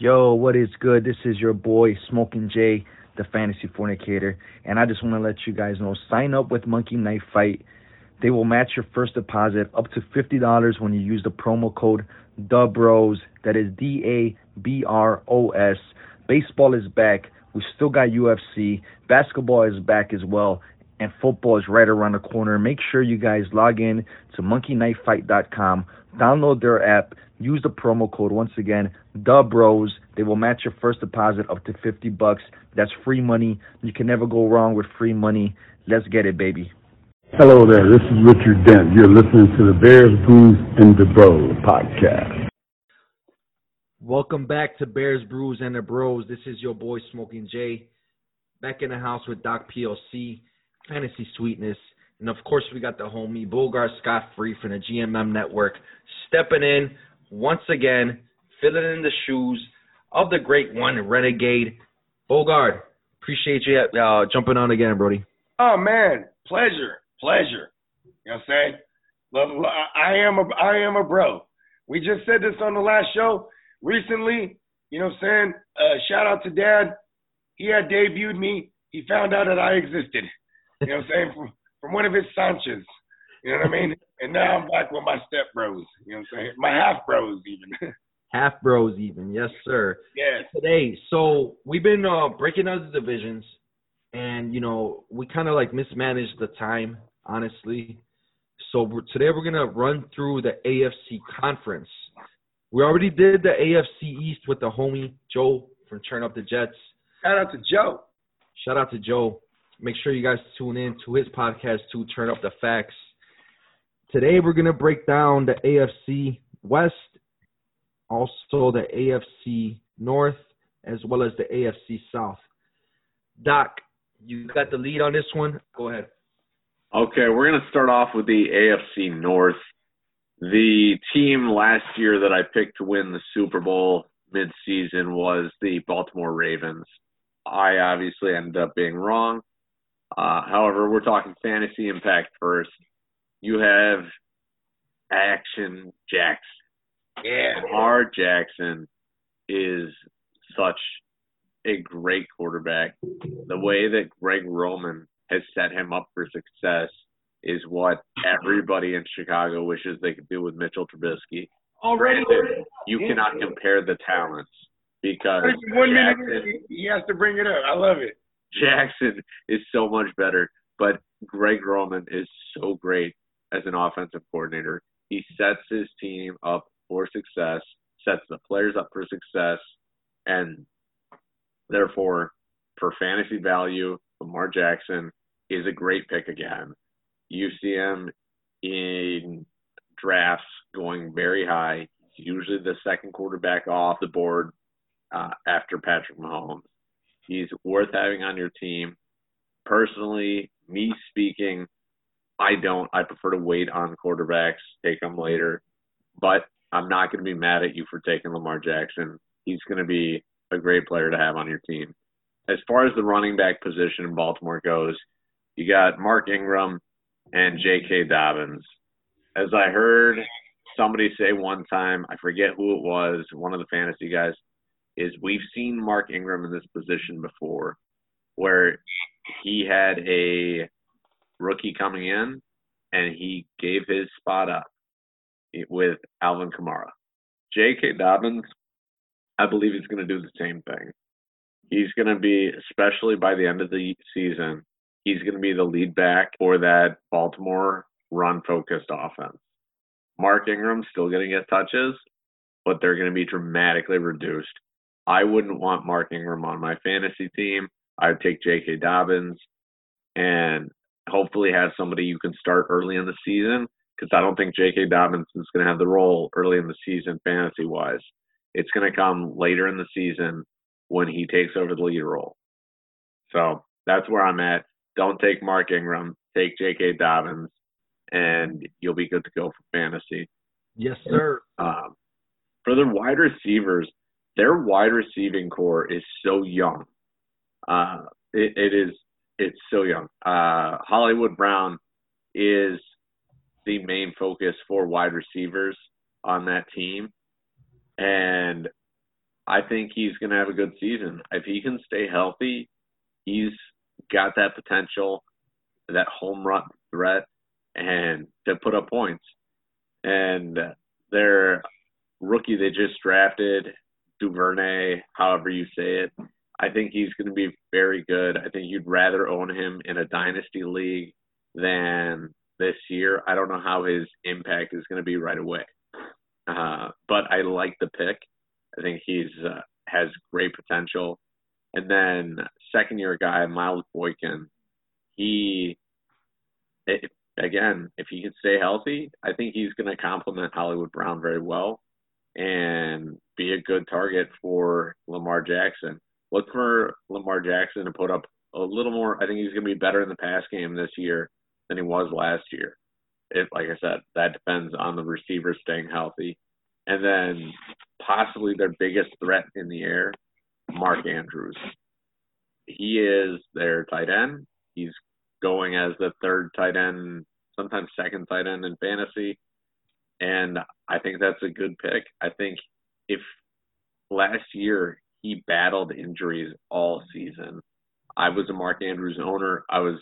Yo, what is good? This is your boy Smoking Jay, the Fantasy Fornicator, and I just want to let you guys know sign up with Monkey Knife Fight. They will match your first deposit up to $50 when you use the promo code DABROS. That is D A B R O S. Baseball is back. We still got UFC. Basketball is back as well. And football is right around the corner. Make sure you guys log in to monkeyknifefight.com, download their app, use the promo code once again, the bros. They will match your first deposit up to 50 bucks. That's free money. You can never go wrong with free money. Let's get it, baby. Hello there, this is Richard Dent. You're listening to the Bears, Brews, and the Bros podcast. Welcome back to Bears, Brews, and the Bros. This is your boy Smoking Jay. Back in the house with Doc PLC, Fantasy Sweetness, and of course we got the homie Bogard Scott Free from the GMM Network stepping in once again, filling in the shoes of the great one Renegade. Bogard, appreciate you uh, jumping on again, Brody. Oh man, pleasure, pleasure. You know what I'm saying? I am a I am a bro. We just said this on the last show recently. You know what I'm saying? Uh, shout out to Dad. He had debuted me. He found out that I existed. You know what I'm saying? From from one of his Sanches. You know what I mean? And now I'm back with my step bros. You know what I'm saying? My half bros even. half bros even, yes sir. Yes. Today, so we've been uh, breaking out the divisions, and you know we kind of like mismanaged the time, honestly. So we're, today we're gonna run through the AFC conference. We already did the AFC East with the homie Joe from Turn Up the Jets. Shout out to Joe. Shout out to Joe. Make sure you guys tune in to his podcast to Turn Up the Facts. Today we're gonna break down the AFC West, also the AFC North, as well as the AFC South. Doc, you got the lead on this one. Go ahead. Okay, we're gonna start off with the AFC North. The team last year that I picked to win the Super Bowl midseason was the Baltimore Ravens. I obviously ended up being wrong. Uh, however, we're talking fantasy impact first. You have Action Jackson. Yeah. Lamar Jackson is such a great quarterback. The way that Greg Roman has set him up for success is what everybody in Chicago wishes they could do with Mitchell Trubisky. Already, Granted, you cannot compare the talents because one Jackson, minute he has to bring it up. I love it. Jackson is so much better, but Greg Roman is so great as an offensive coordinator. He sets his team up for success, sets the players up for success, and therefore, for fantasy value, Lamar Jackson is a great pick again. You see him in drafts going very high. He's usually the second quarterback off the board uh, after Patrick Mahomes. He's worth having on your team. Personally, me speaking, I don't. I prefer to wait on quarterbacks, take them later. But I'm not going to be mad at you for taking Lamar Jackson. He's going to be a great player to have on your team. As far as the running back position in Baltimore goes, you got Mark Ingram and J.K. Dobbins. As I heard somebody say one time, I forget who it was, one of the fantasy guys, is we've seen Mark Ingram in this position before where he had a rookie coming in and he gave his spot up with Alvin Kamara. J.K. Dobbins, I believe he's going to do the same thing. He's going to be, especially by the end of the season, he's going to be the lead back for that Baltimore run focused offense. Mark Ingram's still going to get touches, but they're going to be dramatically reduced. I wouldn't want Mark Ingram on my fantasy team. I'd take J.K. Dobbins and hopefully have somebody you can start early in the season because I don't think J.K. Dobbins is going to have the role early in the season fantasy wise. It's going to come later in the season when he takes over the lead role. So that's where I'm at. Don't take Mark Ingram, take J.K. Dobbins, and you'll be good to go for fantasy. Yes, sir. Um, for the wide receivers, their wide receiving core is so young. Uh, it, it is it's so young. Uh, Hollywood Brown is the main focus for wide receivers on that team, and I think he's going to have a good season. If he can stay healthy, he's got that potential, that home run threat, and to put up points. And their rookie they just drafted, Duvernay, however you say it, I think he's going to be very good. I think you'd rather own him in a dynasty league than this year. I don't know how his impact is going to be right away, uh, but I like the pick. I think he's uh, has great potential. And then second year guy Miles Boykin, he again, if he can stay healthy, I think he's going to complement Hollywood Brown very well and be a good target for Lamar Jackson. Look for Lamar Jackson to put up a little more. I think he's going to be better in the pass game this year than he was last year. It, like I said, that depends on the receiver staying healthy. And then possibly their biggest threat in the air, Mark Andrews. He is their tight end. He's going as the third tight end, sometimes second tight end in fantasy. And I think that's a good pick. I think if last year he battled injuries all season, I was a Mark Andrews owner. I was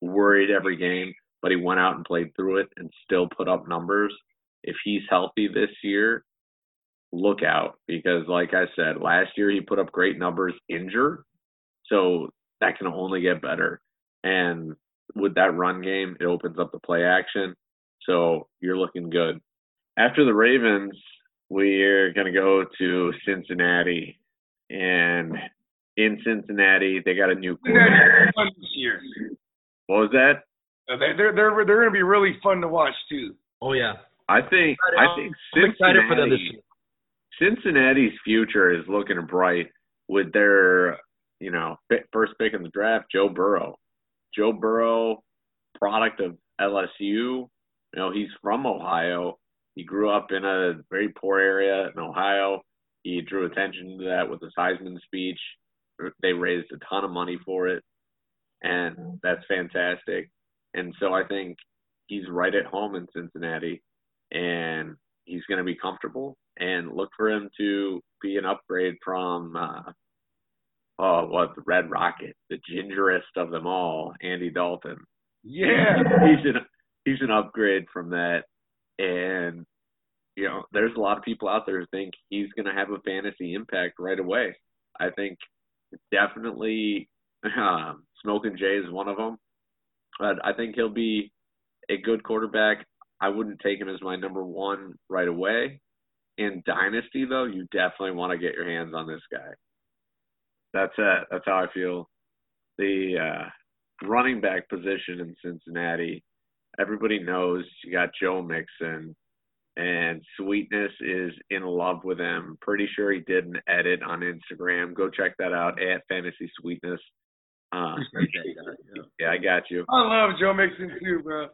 worried every game, but he went out and played through it and still put up numbers. If he's healthy this year, look out because, like I said, last year he put up great numbers injured. So that can only get better. And with that run game, it opens up the play action. So you're looking good. After the Ravens, we're going to go to Cincinnati. And in Cincinnati, they got a new quarterback. this year. What was that? Uh, they- They're they're they're going to be really fun to watch too. Oh yeah. I think I think I'm excited for them this Cincinnati- year. Cincinnati's future is looking bright with their, you know, first pick in the draft, Joe Burrow. Joe Burrow, product of LSU. You know, he's from Ohio. He grew up in a very poor area in Ohio. He drew attention to that with the Heisman speech. They raised a ton of money for it, and that's fantastic. And so I think he's right at home in Cincinnati, and he's going to be comfortable. And look for him to be an upgrade from, uh, oh, what the Red Rocket, the gingerest of them all, Andy Dalton. Yeah. he's an he's an upgrade from that, and you know, there's a lot of people out there who think he's going to have a fantasy impact right away. I think definitely um, Smoking Jay is one of them, but I think he'll be a good quarterback. I wouldn't take him as my number one right away. In Dynasty, though, you definitely want to get your hands on this guy. That's it. That's how I feel. The uh, running back position in Cincinnati, everybody knows you got Joe Mixon, and Sweetness is in love with him. Pretty sure he did an edit on Instagram. Go check that out at Fantasy Sweetness. Uh, yeah, I got you. I love Joe Mixon too, bro.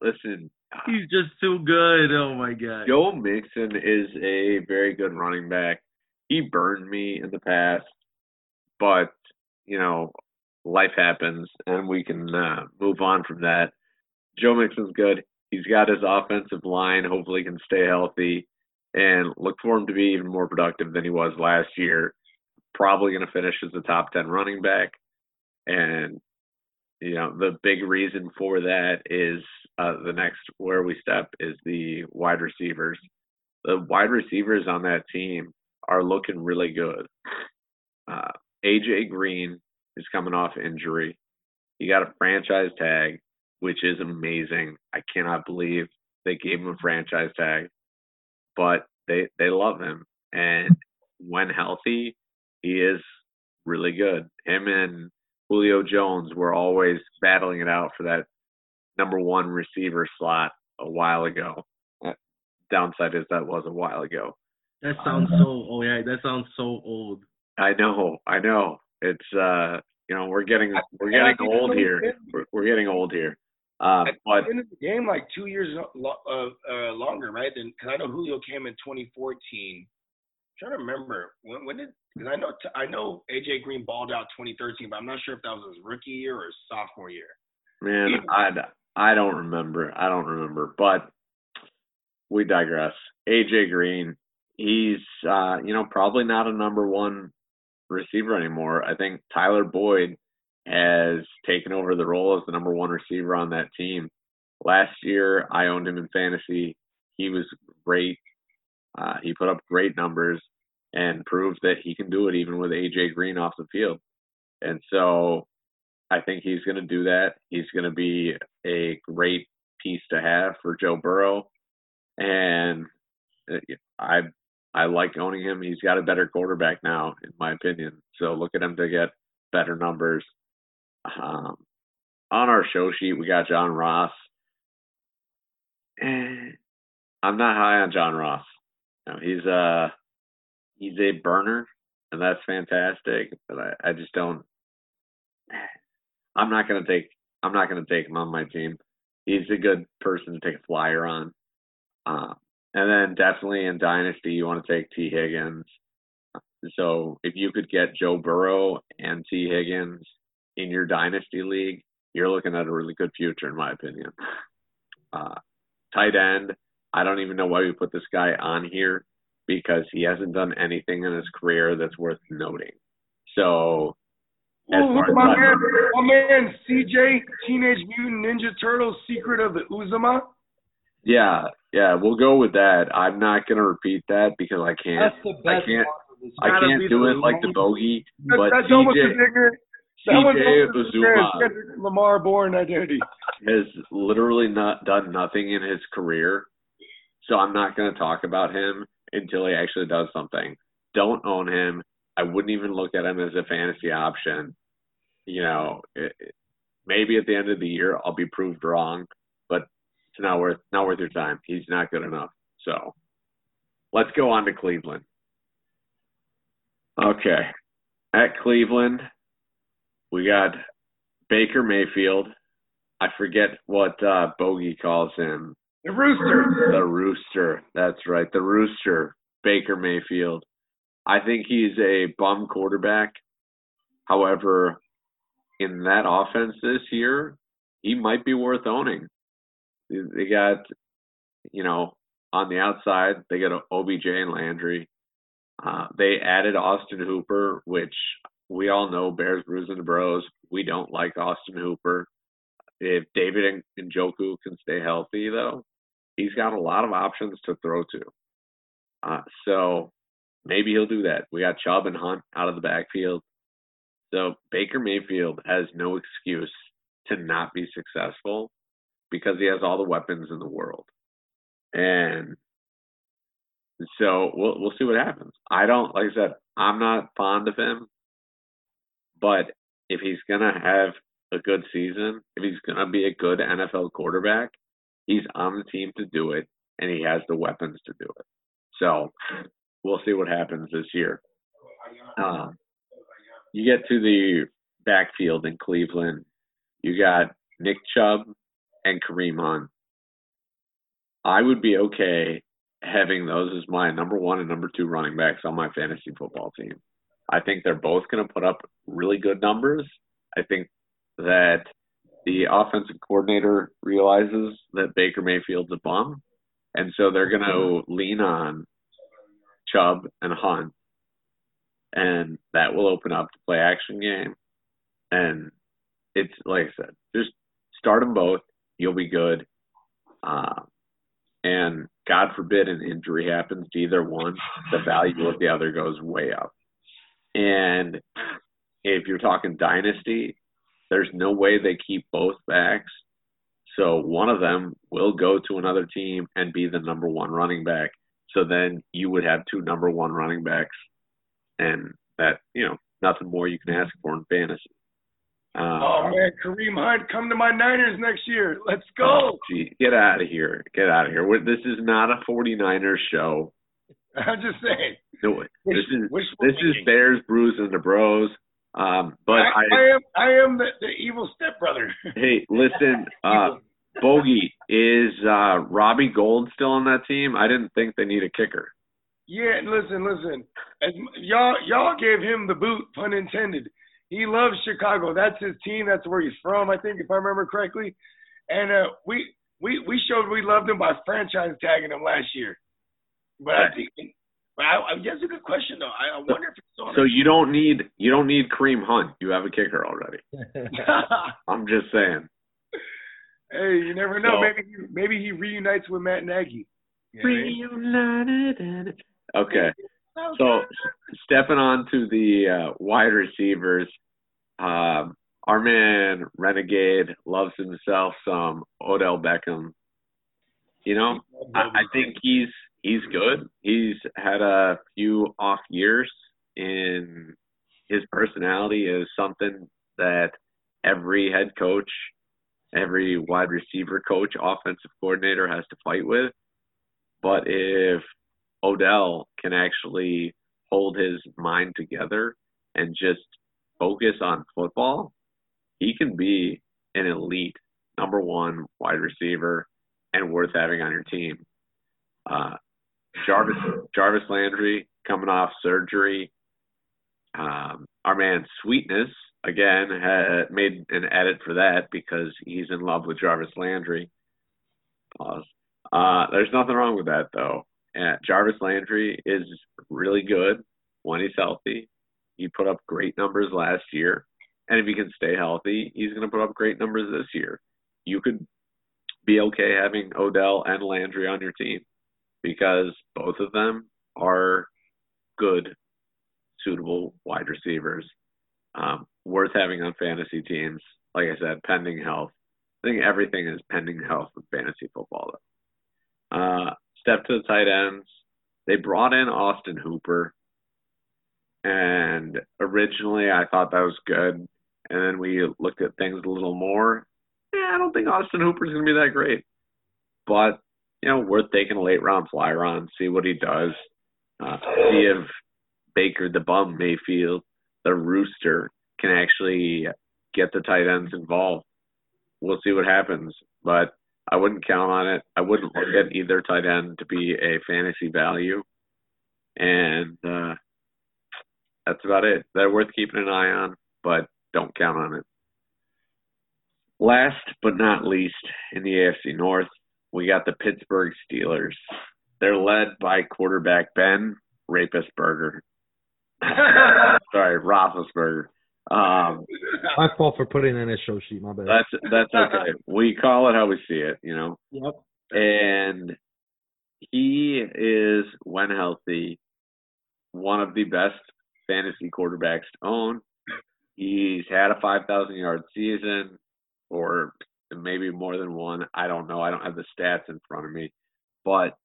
Listen, He's just too good. Oh my god. Joe Mixon is a very good running back. He burned me in the past, but you know, life happens and we can uh, move on from that. Joe Mixon's good. He's got his offensive line. Hopefully, can stay healthy and look for him to be even more productive than he was last year. Probably going to finish as a top 10 running back. And, you know, the big reason for that is uh, the next where we step is the wide receivers. The wide receivers on that team are looking really good. Uh, AJ Green is coming off injury. He got a franchise tag, which is amazing. I cannot believe they gave him a franchise tag, but they they love him, and when healthy, he is really good. Him and Julio Jones were always battling it out for that number one receiver slot a while ago. Uh, Downside is that was a while ago. That sounds so. Oh yeah, that sounds so old. I know, I know. It's uh, you know, we're getting we're getting old here. We're, we're getting old here. Um, but been in the game like two years lo- uh, uh, longer, right? Then because I know Julio came in 2014. I'm trying to remember when when did because I know I know AJ Green balled out 2013, but I'm not sure if that was his rookie year or his sophomore year. man, I I don't remember. I don't remember. But we digress. AJ Green, he's uh, you know probably not a number one receiver anymore. I think Tyler Boyd has taken over the role as the number one receiver on that team. Last year, I owned him in fantasy. He was great. Uh, he put up great numbers and proved that he can do it even with AJ Green off the field. And so I think he's going to do that. He's going to be a great piece to have for Joe Burrow. And uh, I I like owning him. He's got a better quarterback now, in my opinion. So look at him to get better numbers. Um, on our show sheet, we got John Ross. And I'm not high on John Ross. No, he's a uh, he's a burner, and that's fantastic. But I, I just don't. I'm not gonna take. I'm not gonna take him on my team. He's a good person to take a flyer on. Um, and then definitely in Dynasty, you want to take Tee Higgins. So if you could get Joe Burrow and Tee Higgins in your Dynasty league, you're looking at a really good future, in my opinion. Uh, tight end, I don't even know why we put this guy on here because he hasn't done anything in his career that's worth noting. So, as Ooh, my, man, my man CJ, Teenage Mutant Ninja Turtles, Secret of the Uzama. Yeah, yeah, we'll go with that. I'm not gonna repeat that because I can't. I can't. I can't do it like the bogey. But that's almost CJ Uzomah Lamar born identity has literally not done nothing in his career, so I'm not gonna talk about him until he actually does something. Don't own him. I wouldn't even look at him as a fantasy option. You know, it, maybe at the end of the year I'll be proved wrong, it's not worth not worth your time. He's not good enough. So let's go on to Cleveland. Okay. At Cleveland, we got Baker Mayfield. I forget what uh, Bogey calls him. The Rooster. The Rooster. That's right. The Rooster. Baker Mayfield. I think he's a bum quarterback. However, in that offense this year, he might be worth owning. They got, you know, on the outside, they got OBJ and Landry. Uh, they added Austin Hooper, which we all know Bears, Brews, and the Bros. We don't like Austin Hooper. If David Njoku can stay healthy, though, he's got a lot of options to throw to. Uh, so maybe he'll do that. We got Chubb and Hunt out of the backfield. So Baker Mayfield has no excuse to not be successful because he has all the weapons in the world. And so we'll we'll see what happens. I don't like I said, I'm not fond of him, but if he's gonna have a good season, if he's gonna be a good NFL quarterback, he's on the team to do it, and he has the weapons to do it. So we'll see what happens this year. Um, you get to the backfield in Cleveland, you got Nick Chubb and Kareem Hunt. I would be okay having those as my number one and number two running backs on my fantasy football team. I think they're both going to put up really good numbers. I think that the offensive coordinator realizes that Baker Mayfield's a bum, and so they're going to mm-hmm. lean on Chubb and Hunt, and that will open up the play action game. And it's like I said, just start them both. You'll be good. Uh, and God forbid an injury happens to either one, the value of the other goes way up. And if you're talking dynasty, there's no way they keep both backs. So one of them will go to another team and be the number one running back. So then you would have two number one running backs, and that you know nothing more you can ask for in fantasy. Uh, oh man, Kareem Hunt, come to my Niners next year. Let's go. Oh, gee, get out of here. Get out of here. This is not a 49ers show. I'm just saying. No, this is this is Bears, Brews, and the Bros. Um, but I, I, I am I am the, the evil stepbrother. hey, listen, uh, Bogey, is uh, Robbie Gould still on that team? I didn't think they need a kicker. Yeah, listen, listen. As, y'all y'all gave him the boot, pun intended. He loves Chicago. That's his team. That's where he's from, I think, if I remember correctly. And uh, we we we showed we loved him by franchise tagging him last year. But I think But I, I, that's a good question though. I, I wonder if it's on. So you don't need you don't need Kareem Hunt. You have a kicker already. I'm just saying. hey, you never know. So- maybe he, maybe he reunites with Matt Nagy. You know what I Okay. So stepping on to the uh, wide receivers, um, our man Renegade loves himself some Odell Beckham. You know, I, I think he's he's good. He's had a few off years, and his personality is something that every head coach, every wide receiver coach, offensive coordinator has to fight with. But if Odell can actually hold his mind together and just focus on football, he can be an elite number one wide receiver and worth having on your team. Uh, Jarvis Jarvis Landry coming off surgery. Um, our man Sweetness again made an edit for that because he's in love with Jarvis Landry. Pause. Uh, there's nothing wrong with that though. And Jarvis Landry is really good when he's healthy. He put up great numbers last year, and if he can stay healthy, he's going to put up great numbers this year. You could be okay having Odell and Landry on your team because both of them are good, suitable wide receivers, um, worth having on fantasy teams. Like I said, pending health. I think everything is pending health in fantasy football. Though. Uh, step to the tight ends. They brought in Austin Hooper, and originally I thought that was good. And then we looked at things a little more. Yeah, I don't think Austin Hooper's going to be that great, but you know, worth taking a late round flyer on, see what he does, uh, see if Baker the Bum Mayfield, the Rooster, can actually get the tight ends involved. We'll see what happens, but I wouldn't count on it. I wouldn't look at either tight end to be a fantasy value, and uh, that's about it. They're worth keeping an eye on, but don't count on it. Last but not least, in the AFC North, we got the Pittsburgh Steelers. They're led by quarterback Ben Rapistberger. Sorry, Roethlisberger. Um, My fault for putting in a show sheet. My bad. that's that's okay. We call it how we see it, you know. Yep. And he is, when healthy, one of the best fantasy quarterbacks to own. He's had a 5,000 yard season, or maybe more than one. I don't know. I don't have the stats in front of me, but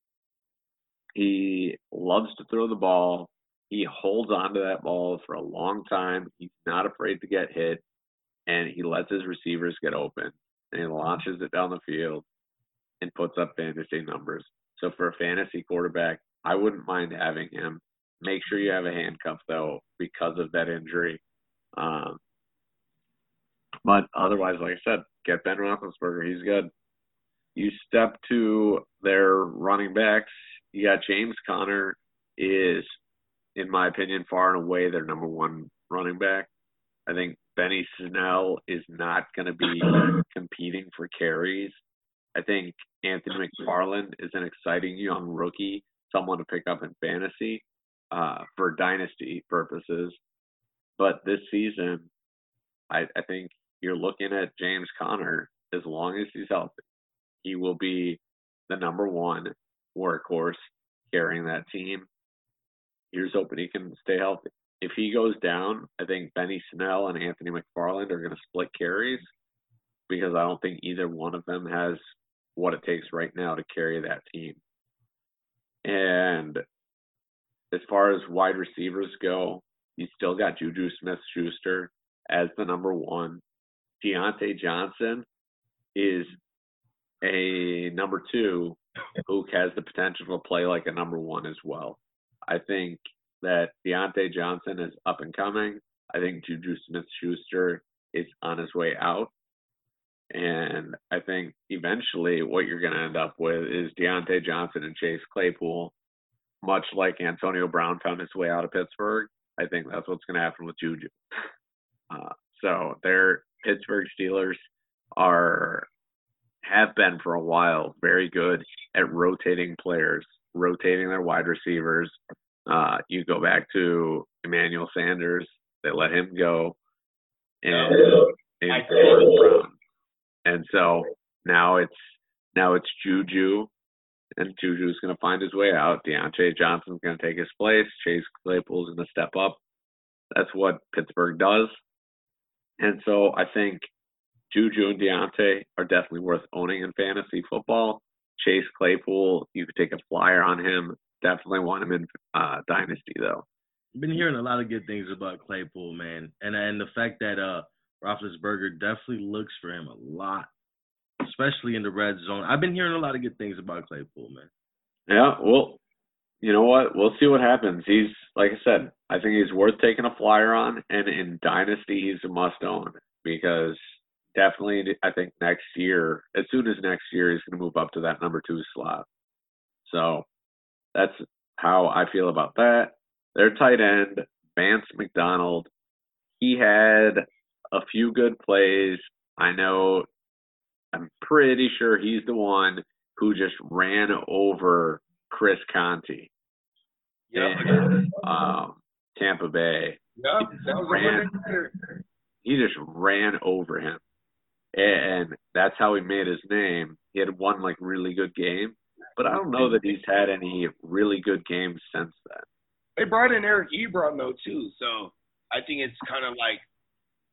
he loves to throw the ball. He holds on to that ball for a long time. He's not afraid to get hit, and he lets his receivers get open, and he launches it down the field and puts up fantasy numbers. So for a fantasy quarterback, I wouldn't mind having him. Make sure you have a handcuff though, because of that injury. Um, but otherwise, like I said, get Ben Roethlisberger. He's good. You step to their running backs. You got James Conner is, in my opinion, far and away their number one running back. I think Benny Snell is not going to be competing for carries. I think Anthony McFarland is an exciting young rookie, someone to pick up in fantasy uh, for dynasty purposes. But this season, I, I think you're looking at James Conner as long as he's healthy. He will be the number one workhorse carrying that team. Here's hoping he can stay healthy. If he goes down, I think Benny Snell and Anthony McFarland are going to split carries because I don't think either one of them has what it takes right now to carry that team. And as far as wide receivers go, you still got Juju Smith Schuster as the number one. Diontae Johnson is a number two who has the potential to play like a number one as well. I think that Diontae Johnson is up and coming. I think Juju Smith Schuster is on his way out. And I think eventually what you're going to end up with is Diontae Johnson and Chase Claypool, much like Antonio Brown found his way out of Pittsburgh. I think that's what's going to happen with Juju. Uh, so their Pittsburgh Steelers are have been for a while very good at rotating players, rotating their wide receivers, Uh, you go back to Emmanuel Sanders. They let him go, and first. And so now it's now it's Juju, and Juju's going to find his way out. Diontae Johnson's going to take his place. Chase Claypool's going to step up. That's what Pittsburgh does. And so I think Juju and Diontae are definitely worth owning in fantasy football. Chase Claypool, you could take a flyer on him. Definitely want him in uh, Dynasty though. I've been hearing a lot of good things about Claypool, man, and and the fact that uh Roethlisberger definitely looks for him a lot, especially in the red zone. I've been hearing a lot of good things about Claypool, man. Yeah, well, you know what? We'll see what happens. He's like I said, I think he's worth taking a flyer on, and in Dynasty, he's a must own because definitely, I think next year, as soon as next year, he's going to move up to that number two slot. So that's how I feel about that. Their tight end, Vance McDonald, he had a few good plays. I know, I'm pretty sure he's the one who just ran over Chris Conte Yep. in um, Tampa Bay. Yep. That was Ran. He just ran over him, and that's how he made his name. He had one like really good game, but I don't know that he's had any really good games since then. They brought in Eric Ebron though too, so I think it's kind of like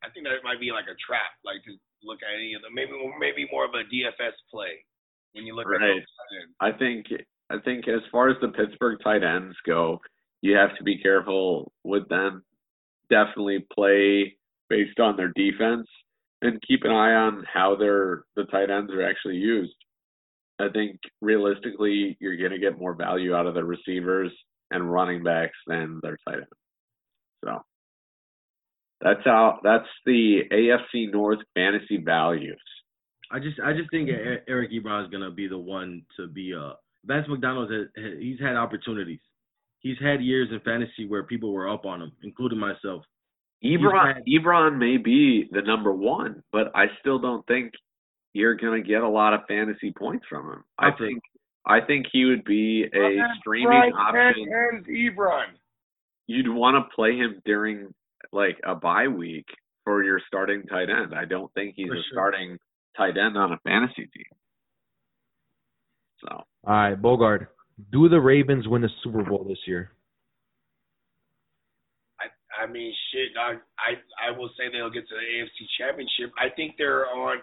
I think that it might be like a trap, like to look at any of them. Maybe maybe more of a DFS play when you look at Right. those. tight ends. I think I think as far as the Pittsburgh tight ends go, you have to be careful with them. Definitely play based on their defense and keep an eye on how their the tight ends are actually used. I think realistically you're gonna get more value out of the receivers and running backs than their tight ends. So that's how that's the AFC North fantasy values. I just I just think Eric Ebron is gonna be the one to be uh Vance McDonald's he's had opportunities. He's had years in fantasy where people were up on him, including myself. Ebron Ebron may be the number one, but I still don't think you're gonna get a lot of fantasy points from him. I Okay. think I think he would be a streaming option. and Ebron. You'd want to play him during like a bye week for your starting tight end. I don't think he's For a sure. starting tight end on a fantasy team. So All right, Bogard. Do the Ravens win the Super Bowl this year? I mean shit. I I I will say they'll get to the AFC Championship. I think they're on.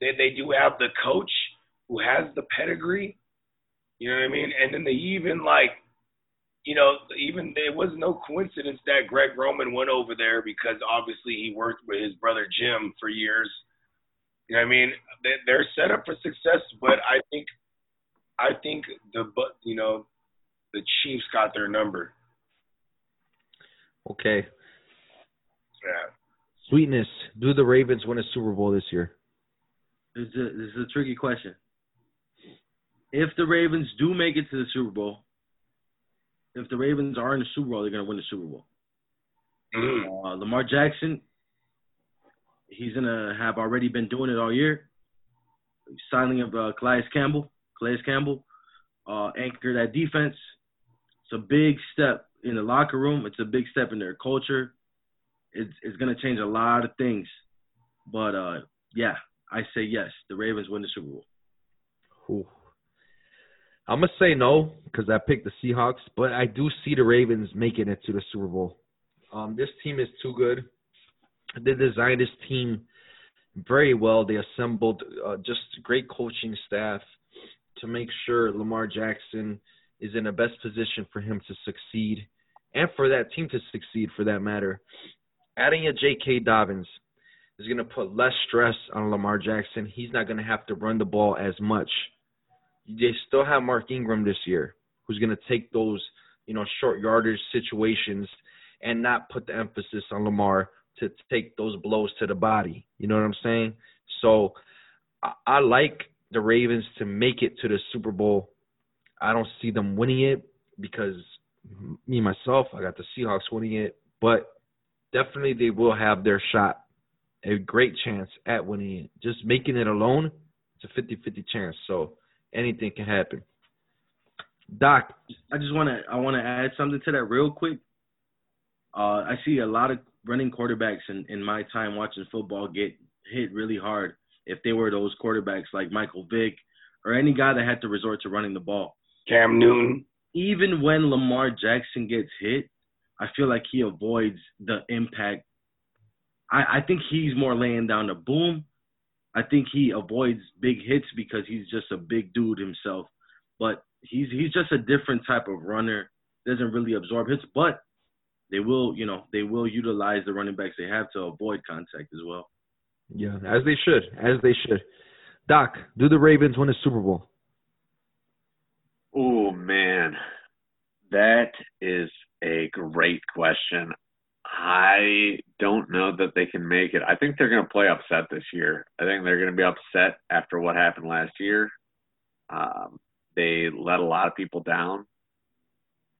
They they do have the coach who has the pedigree. You know what I mean? And then they even like, you know, even it was no coincidence that Greg Roman went over there because obviously he worked with his brother Jim for years. You know what I mean? They, they're set up for success, but I think, I think the but you know, the Chiefs got their number. Okay. Yeah. Sweetness. Do the Ravens win a Super Bowl this year? This is a, this is a tricky question. If the Ravens do make it to the Super Bowl, if the Ravens are in the Super Bowl, they're gonna win the Super Bowl. Mhm. Uh, Lamar Jackson, he's gonna have already been doing it all year. Signing of uh, Calais Campbell, Calais Campbell, uh, anchor that defense. It's a big step in the locker room. It's a big step in their culture. It's it's gonna change a lot of things. But uh, yeah, I say yes. The Ravens win the Super Bowl. Ooh. I'm gonna say no because I picked the Seahawks, but I do see the Ravens making it to the Super Bowl. Um, this team is too good. They designed this team very well. They assembled uh, just great coaching staff to make sure Lamar Jackson is in the best position for him to succeed, and for that team to succeed, for that matter. Adding a J.K. Dobbins is going to put less stress on Lamar Jackson. He's not going to have to run the ball as much. They still have Mark Ingram this year, who's going to take those, you know, short yardage situations and not put the emphasis on Lamar to take those blows to the body. You know what I'm saying? So I, I like the Ravens to make it to the Super Bowl. I don't see them winning it because me myself, I got the Seahawks winning it, but definitely they will have their shot, a great chance at winning it. Just making it alone, it's a 50-50 chance. So anything can happen. Doc, I just want to I want to add something to that real quick. Uh, I see a lot of running quarterbacks in, in my time watching football get hit really hard if they were those quarterbacks like Michael Vick or any guy that had to resort to running the ball. Cam Newton. Even when Lamar Jackson gets hit, I feel like he avoids the impact. I, I think he's more laying down the boom. I think he avoids big hits because he's just a big dude himself. But he's he's just a different type of runner. Doesn't really absorb hits, but they will, you know, they will utilize the running backs they have to avoid contact as well. Yeah, as they should, as they should. Doc, do the Ravens win a Super Bowl? Man, that is a great question. I don't know that they can make it. I think they're going to play upset this year. I think they're going to be upset after what happened last year. Um, they let a lot of people down,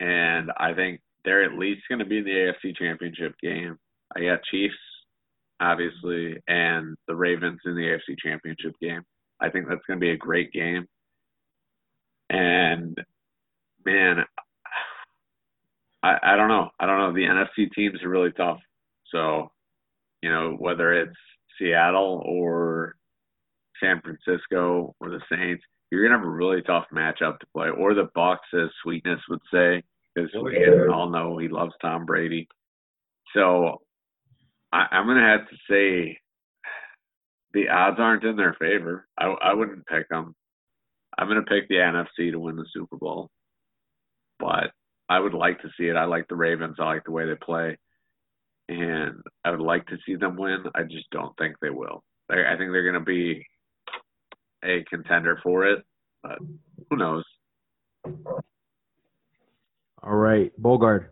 and I think they're at least going to be in the AFC Championship game. I got Chiefs, obviously, and the Ravens in the AFC Championship game. I think that's going to be a great game. And man, I, I don't know. I don't know. The NFC teams are really tough. So, you know, whether it's Seattle or San Francisco or the Saints, you're gonna have a really tough matchup to play. Or the Bucks, as Sweetness would say, because oh, we all know he loves Tom Brady. So, I, I'm gonna have to say the odds aren't in their favor. I, I wouldn't pick them. I'm gonna pick the NFC to win the Super Bowl, but I would like to see it. I like the Ravens. I like the way they play, and I would like to see them win. I just don't think they will. I think they're going to be a contender for it, but who knows? All right, Bogard.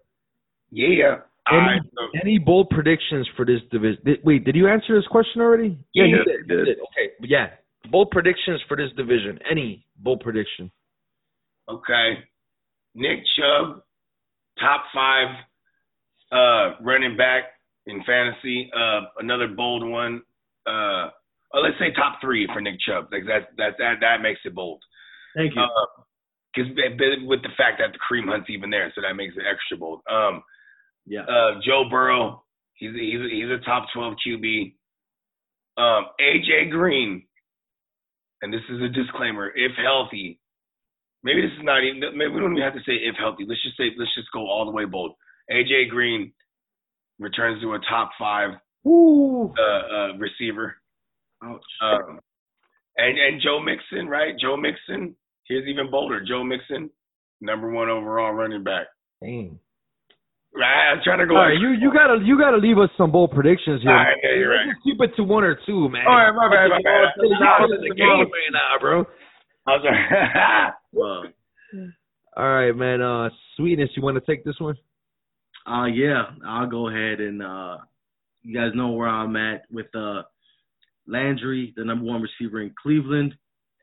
Yeah. Any, I, any bold predictions for this division? Did, wait, did you answer this question already? Yeah, you yeah, did. You did. did. Okay, yeah. Bold predictions for this division. Any bold prediction? okay. Nick Chubb, top five uh, running back in fantasy. Uh, another bold one. Uh, oh, let's say top three for Nick Chubb. Like that, that, that, that makes it bold. Thank you. Because with the fact that the Kareem Hunt's even there, so that makes it extra bold. Um, yeah. uh, Joe Burrow, he's a, he's a, he's a top twelve QB. Um, AJ Green, and this is a disclaimer: if healthy, maybe this is not even. Maybe we don't even have to say if healthy. Let's just say let's just go all the way bold. AJ Green returns to a top five uh, uh, receiver. Ouch. Um, and and Joe Mixon, right? Joe Mixon. Here's even bolder. Joe Mixon, number one overall running back. Dang. Right, I'm trying to go. All right, you you gotta you gotta leave us some bold predictions here. All right, yeah, you're right. Just keep it to one or two, man. All right, my bad, my bad. You're out of the game right now, bro. I'm sorry. Well, All right, man. Uh, sweetness, you want to take this one? Uh yeah, I'll go ahead and uh you guys know where I'm at with uh Landry, the number one receiver in Cleveland.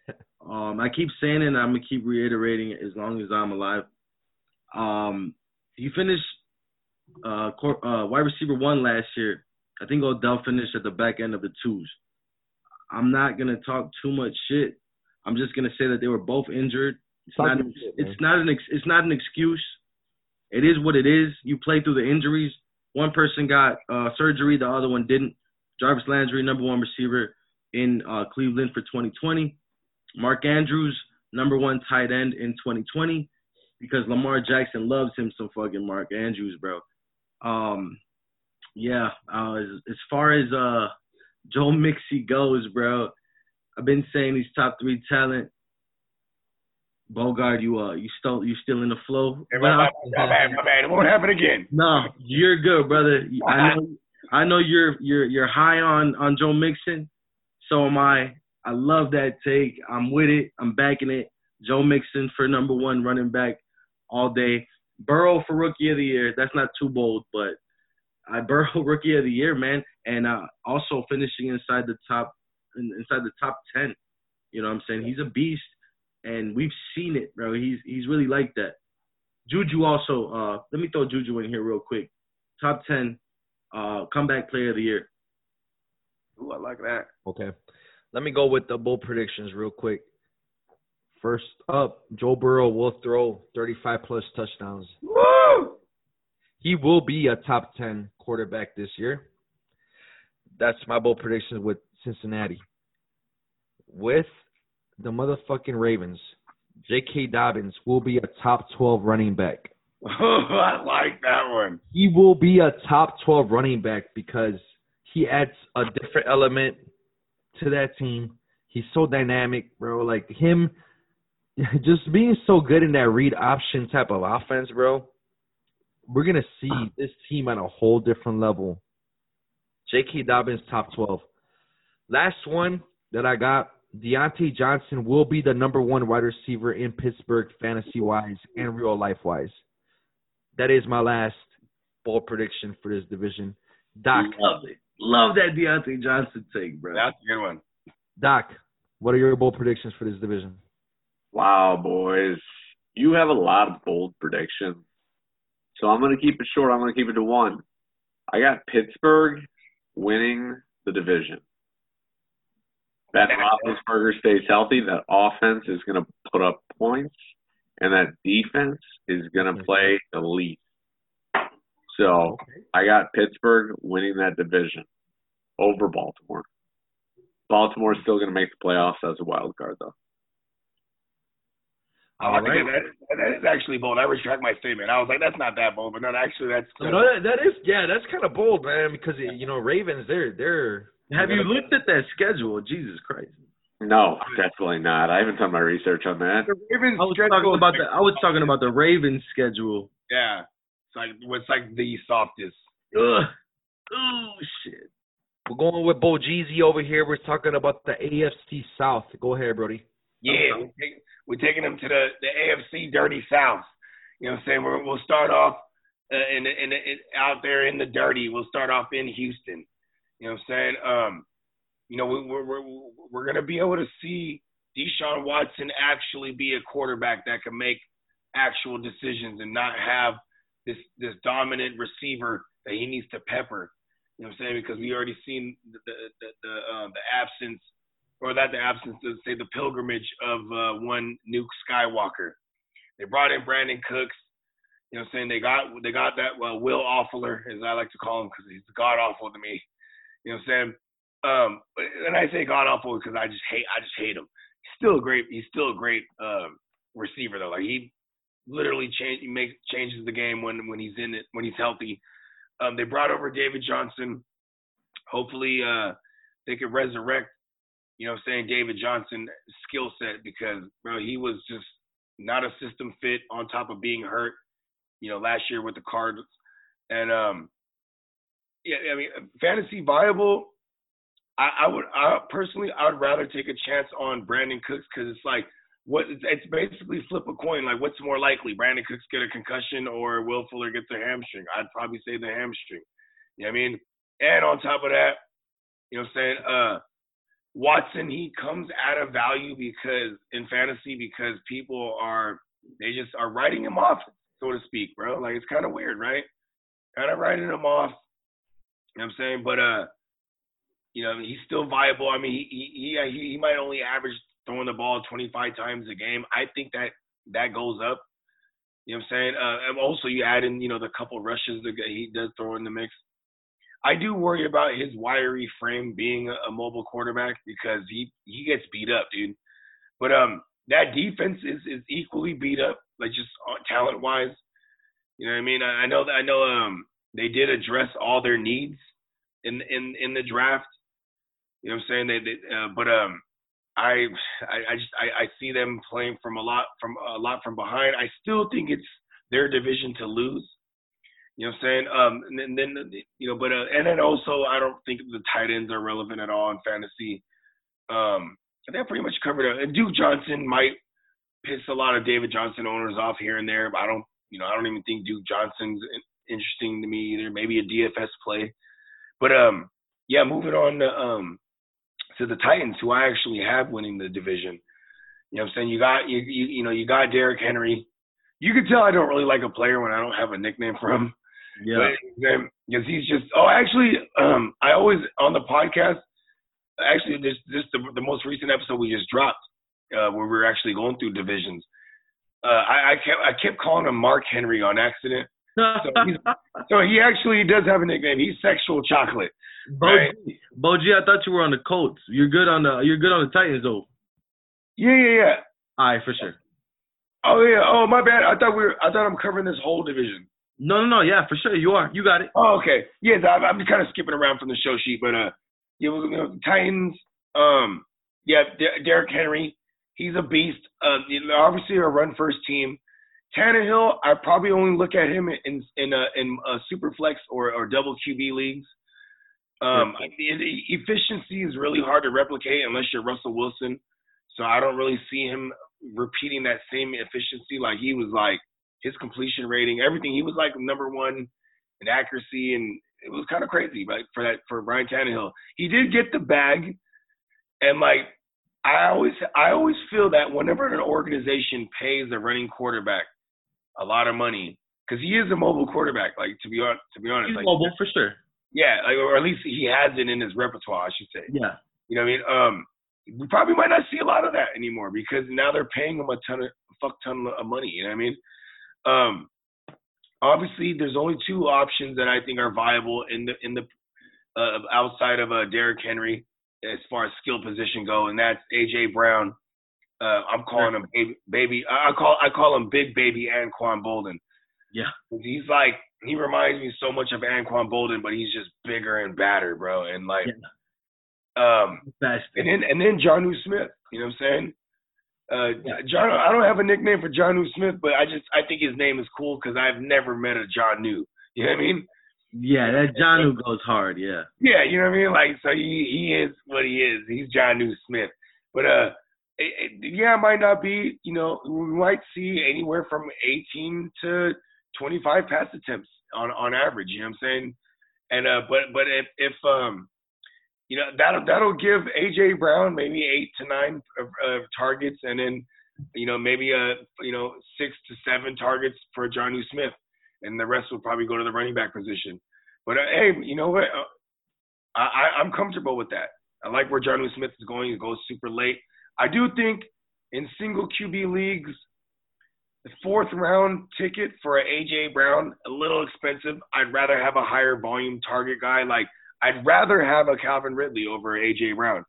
Um I keep saying it and I'm gonna keep reiterating it as long as I'm alive. Um he finished uh, cor- uh wide receiver one last year. I think Odell finished at the back end of the twos. I'm not gonna talk too much shit. I'm just gonna say that they were both injured. It's Talk not shit, it's not an it's not an excuse. It is what it is. You play through the injuries. One person got uh, surgery, the other one didn't. Jarvis Landry, number one receiver in uh, Cleveland for 2020. Mark Andrews, number one tight end in 2020, because Lamar Jackson loves him some fucking Mark Andrews, bro. Um, yeah. Uh, as, as far as uh, Joe Mixie goes, bro, I've been saying he's top three talent. Bogard, you uh, you still you still in the flow? Hey, my, my, my bad, my bad. It won't happen again. No, you're good, brother. I know I know you're you're you're high on on Joe Mixon. So am I. I love that take. I'm with it. I'm backing it. Joe Mixon for number one running back all day. Burrow for rookie of the year. That's not too bold, but I Burrow rookie of the year, man, and uh, also finishing inside the top in- inside the top ten. You know what I'm saying? He's a beast, and we've seen it, bro. He's he's really like that. Juju also. Uh, let me throw Juju in here real quick. Top ten uh, comeback player of the year. Ooh, I like that. Okay. Let me go with the bold predictions real quick. First up, Joe Burrow will throw 35 plus touchdowns. Woo! He will be a top 10 quarterback this year. That's my bold prediction with Cincinnati. With the motherfucking Ravens, J.K. Dobbins will be a top 12 running back. I like that one. He will be a top 12 running back because he adds a different element to that team. He's so dynamic, bro. Like him just being so good in that read option type of offense, bro. We're gonna see this team on a whole different level. J.K. Dobbins top twelve. Last one that I got, Diontae Johnson will be the number one wide receiver in Pittsburgh fantasy wise and real life wise. That is my last bold prediction for this division. Doc, Love it. Love that Diontae Johnson take, bro. That's a good one. Doc, what are your bold predictions for this division? Wow, boys. You have a lot of bold predictions. So I'm going to keep it short. I'm going to keep it to one. I got Pittsburgh winning the division. That Roethlisberger stays healthy. That offense is going to put up points, and that defense is going to mm-hmm. play elite. So I got Pittsburgh winning that division over Baltimore. Baltimore's still going to make the playoffs as a wild card, though. I like that. that. That is actually bold. I retract my statement. I was like, that's not that bold, but no, actually, that's. No, no, that, that is yeah, that's kind of bold, man. Because you know Ravens, they're they're. Have you looked at that schedule? Jesus Christ. No, definitely not. I haven't done my research on that. The Ravens I was schedule talking about the like- I was talking about the Ravens schedule. Yeah, it's like it's like the softest. Ugh. Oh shit. We're going with Bo Jeezy over here. We're talking about the AFC South. Go ahead, Brody. Yeah, we're, take, we're taking them to the the AFC Dirty South. You know what I'm saying? We're, we'll start off uh, in, the, in, the, in out there in the dirty. We'll start off in Houston. You know what I'm saying? Um, you know, we, we're we're we're gonna be able to see Deshaun Watson actually be a quarterback that can make actual decisions and not have this this dominant receiver that he needs to pepper. You know what I'm saying? Because we already seen the the the, the, uh, the absence or that the absence to say the pilgrimage of uh, one Nuke Skywalker. They brought in Brandin Cooks. You know what I'm saying? They got they got that well, Will Awfuler, as I like to call him, because he's god awful to me. You know what I'm saying? Um, and I say god awful because I just hate I just hate him. He's still a great he's still a great um, receiver though. Like he literally change he makes changes the game when when he's in it when he's healthy. Um, they brought over David Johnson. Hopefully, uh, they could resurrect you know what I'm saying, David Johnson skill set because bro, he was just not a system fit on top of being hurt, you know, last year with the Cards. And um yeah, I mean fantasy viable, I, I would I personally I would rather take a chance on Brandin Cooks because it's like what it's, basically flip a coin. Like what's more likely? Brandin Cooks get a concussion or Will Fuller gets a hamstring? I'd probably say the hamstring. You know what I mean? And on top of that, you know what I'm saying, uh Watson, he comes at a value because in fantasy because people are they just are writing him off, so to speak, bro. Like it's kind of weird, right? Kind of writing him off. You know what I'm saying? But uh, you know, he's still viable. I mean, he he he, he might only average throwing the ball 25 times a game. I think that that goes up. You know what I'm saying? Uh, and also you add in, you know, the couple rushes that he does throw in the mix. I do worry about his wiry frame being a, a mobile quarterback because he he gets beat up, dude. But um, that defense is is equally beat up, like just talent wise. You know what I mean? I, I know that I know um they did address all their needs in in in the draft. You know what I'm saying? They, they uh, but um I I, I just I, I see them playing from a lot from a lot from behind. I still think it's their division to lose. You know what I'm saying? Um, and then, then you know, but uh, and then also I don't think the tight ends are relevant at all in fantasy. Um, I pretty much covered it. And Duke Johnson might piss a lot of David Johnson owners off here and there, but I don't, you know, I don't even think Duke Johnson's interesting to me either. Maybe a DFS play, but um, yeah, moving on to um to the Titans, who I actually have winning the division. You know what I'm saying? You got you you, you know you got Derrick Henry. You can tell I don't really like a player when I don't have a nickname for him. Yeah. Because he's just oh actually um I always on the podcast actually this this the, the most recent episode we just dropped uh, where we were actually going through divisions. Uh, I, I kept I kept calling him Mark Henry on accident. So, he's, so he actually does have a nickname. He's Sexual Chocolate. Bo right. G, Bo G, I thought you were on the Colts. You're good on the you're good on the Titans though. Yeah, yeah, yeah. All right, for sure. Oh yeah. Oh my bad. I thought we were. I thought I'm covering this whole division. No, no, no. Yeah, for sure. You are. You got it. Oh, okay. Yes, I, I'm kind of skipping around from the show sheet, but uh, yeah, you know, Titans. Um, yeah, Der- Derrick Henry. He's a beast. Uh, obviously a run first team. Tannehill, I probably only look at him in in uh, in uh, super flex or or double QB leagues. Um, efficiency is really hard to replicate unless you're Russell Wilson. So I don't really see him repeating that same efficiency. Like he was like his completion rating, everything. He was like number one in accuracy, and it was kind of crazy. Like for that for Brian Tannehill, he did get the bag, and like I always I always feel that whenever an organization pays a running quarterback a lot of money, because he is a mobile quarterback. Like to be honest, to be honest, He's like mobile for sure. yeah, like, or at least he has it in his repertoire, I should say. Yeah. You know what I mean? Um, we probably might not see a lot of that anymore because now they're paying him a ton of fuck ton of money. You know what I mean? Um, obviously, there's only two options that I think are viable in the in the uh, outside of uh, Derrick Henry as far as skill position go, and that's AJ Brown. Uh, I'm calling him baby, baby. I call I call him Big Baby Anquan Boldin. Yeah. He's like he reminds me so much of Anquan Boldin, but he's just bigger and badder, bro. And like, um, Fast. and then and then Jonnu Smith. You know what I'm saying? Uh, John, I don't have a nickname for John Jonnu Smith, but I just I think his name is cool because I've never met a John New. You know what I mean? Yeah, that John who goes hard. Yeah. Yeah, you know what I mean. Like, so he he is what he is. He's John New Smith. But uh, it, it, yeah, it might not be. You know, we might see anywhere from 18 to 25 pass attempts on on average. You know what I'm saying? And uh, but but if if um, you know that'll that'll give AJ Brown maybe eight to nine of, targets, and then you know maybe uh you know six to seven targets for Johnny Smith, and the rest will probably go to the running back position. But uh, hey, you know what? Uh, I, I I'm comfortable with that. I like where Johnny Smith is going. He goes super late. I do think in single QB leagues, the fourth round ticket for a AJ Brown a little expensive. I'd rather have a higher volume target guy. Like I'd rather have a Calvin Ridley over AJ Brown,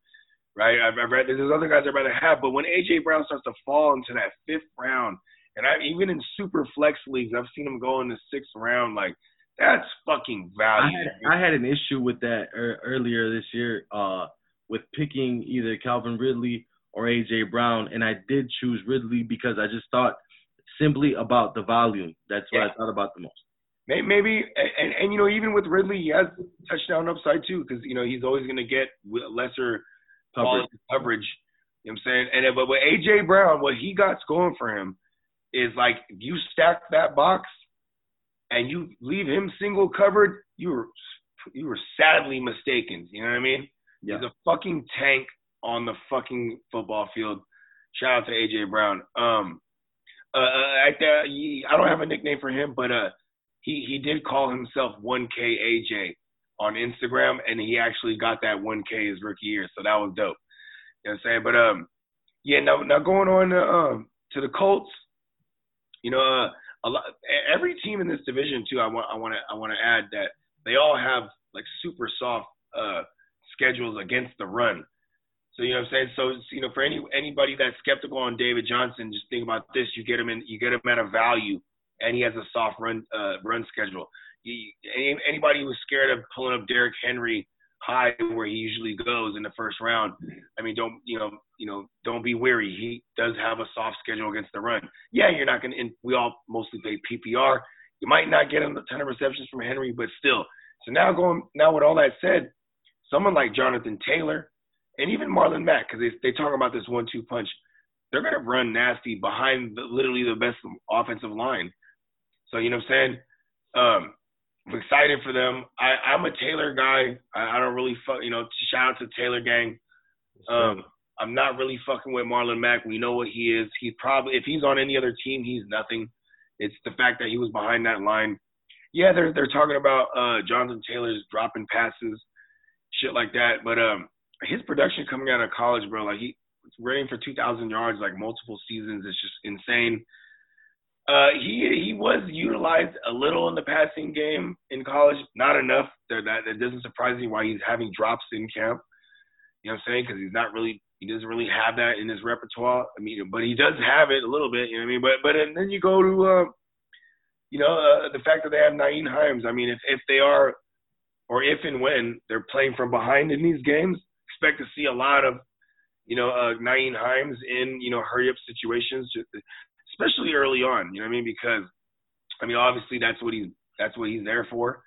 right? I've, I've read there's other guys I'd rather have, but when AJ Brown starts to fall into that fifth round, and I even in super flex leagues, I've seen him go in the sixth round. Like that's fucking I value. had, I had an issue with that er, earlier this year uh, with picking either Calvin Ridley or AJ Brown, and I did choose Ridley because I just thought simply about the volume. That's what Yeah. I thought about the most. Maybe, and, and you know, even with Ridley, he has touchdown upside too, because you know he's always going to get lesser Coverage. coverage. You know what I'm saying? And but with AJ Brown, what he got going for him is like you stack that box and you leave him single covered, you were you were sadly mistaken. You know what I mean? Yeah. He's a fucking tank on the fucking football field. Shout out to AJ Brown. Um, uh, I, uh, I don't have a nickname for him, but uh, he he did call himself 1K AJ on Instagram, and he actually got that 1K his rookie year, so that was dope. You know what I'm saying? But um, yeah. Now now going on to, um to the Colts, you know, uh, a lot every team in this division too. I want I want to I want to add that they all have like super soft uh schedules against the run. So you know what I'm saying. So you know, for any anybody that's skeptical on David Johnson, just think about this: you get him in, you get him at a value, and he has a soft run uh, run schedule. Any, anybody who's scared of pulling up Derrick Henry high where he usually goes in the first round, I mean, don't you know, you know, don't be weary. He does have a soft schedule against the run. Yeah, you're not gonna. We all mostly play PPR. You might not get a ton of receptions from Henry, but still. So now going now with all that said, someone like Jonathan Taylor and even Marlon Mack, because they they talk about this one-two punch, they're gonna run nasty behind the, literally the best offensive line. So you know what I'm saying? Um, I'm excited for them. I, I'm a Taylor guy. I, I don't really fuck. You know, shout out to the Taylor gang. Um, I'm not really fucking with Marlon Mack. We know what he is. He probably if he's on any other team, he's nothing. It's the fact that he was behind that line. Yeah, they're they're talking about uh Jonathan Taylor's dropping passes, shit like that. But um his production coming out of college, bro, like he running for 2,000 yards like multiple seasons. It's just insane. Uh, he he was utilized a little in the passing game in college, not enough. That that, that doesn't surprise me why he's having drops in camp. You know what I'm saying? Because he's not really he doesn't really have that in his repertoire. I mean, but he does have it a little bit. You know what I mean? But but and then you go to uh, you know uh, the fact that they have Nyheim Hines. I mean, if if they are or if and when they're playing from behind in these games, expect to see a lot of you know uh, Nyheim Hines in you know hurry up situations. Especially early on. You know what I mean? Because I mean, obviously that's what he's that's what he's there for.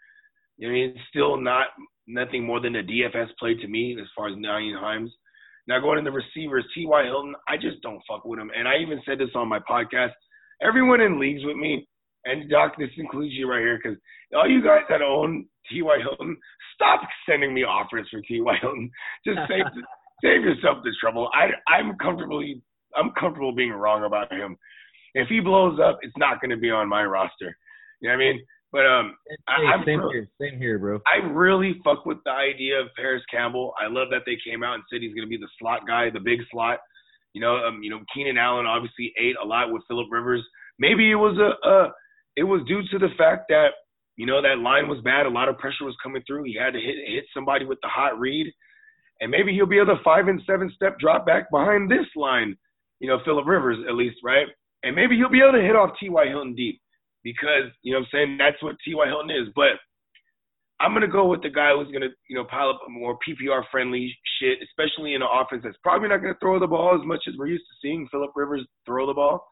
You know, I mean, it's still not nothing more than a DFS play to me as far as Nyheim Hines. Now going in the receivers, T.Y. Hilton, I just don't fuck with him. And I even said this on my podcast. Everyone in leagues with me, and Doc, this includes you right here, because all you guys that own T.Y. Hilton, stop sending me offers for T.Y. Hilton. Just save save yourself the trouble. I I'm comfortably I'm comfortable being wrong about him if he blows up, it's not going to be on my roster. You know what I mean? But um, hey, I, same here, same here, bro. I really fuck with the idea of Parris Campbell. I love that they came out and said he's going to be the slot guy, the big slot. You know, um, you know, Keenan Allen obviously ate a lot with Philip Rivers. Maybe it was a, a it was due to the fact that you know that line was bad. A lot of pressure was coming through. He had to hit hit somebody with the hot read, and maybe he'll be able to five and seven step drop back behind this line. You know, Philip Rivers at least, right? And maybe he'll be able to hit off T.Y. Hilton deep because, you know I'm saying, that's what T.Y. Hilton is. But I'm to go with the guy who's to, you know, pile up more PPR friendly shit, especially in an offense that's probably not to throw the ball as much as we're used to seeing Philip Rivers throw the ball.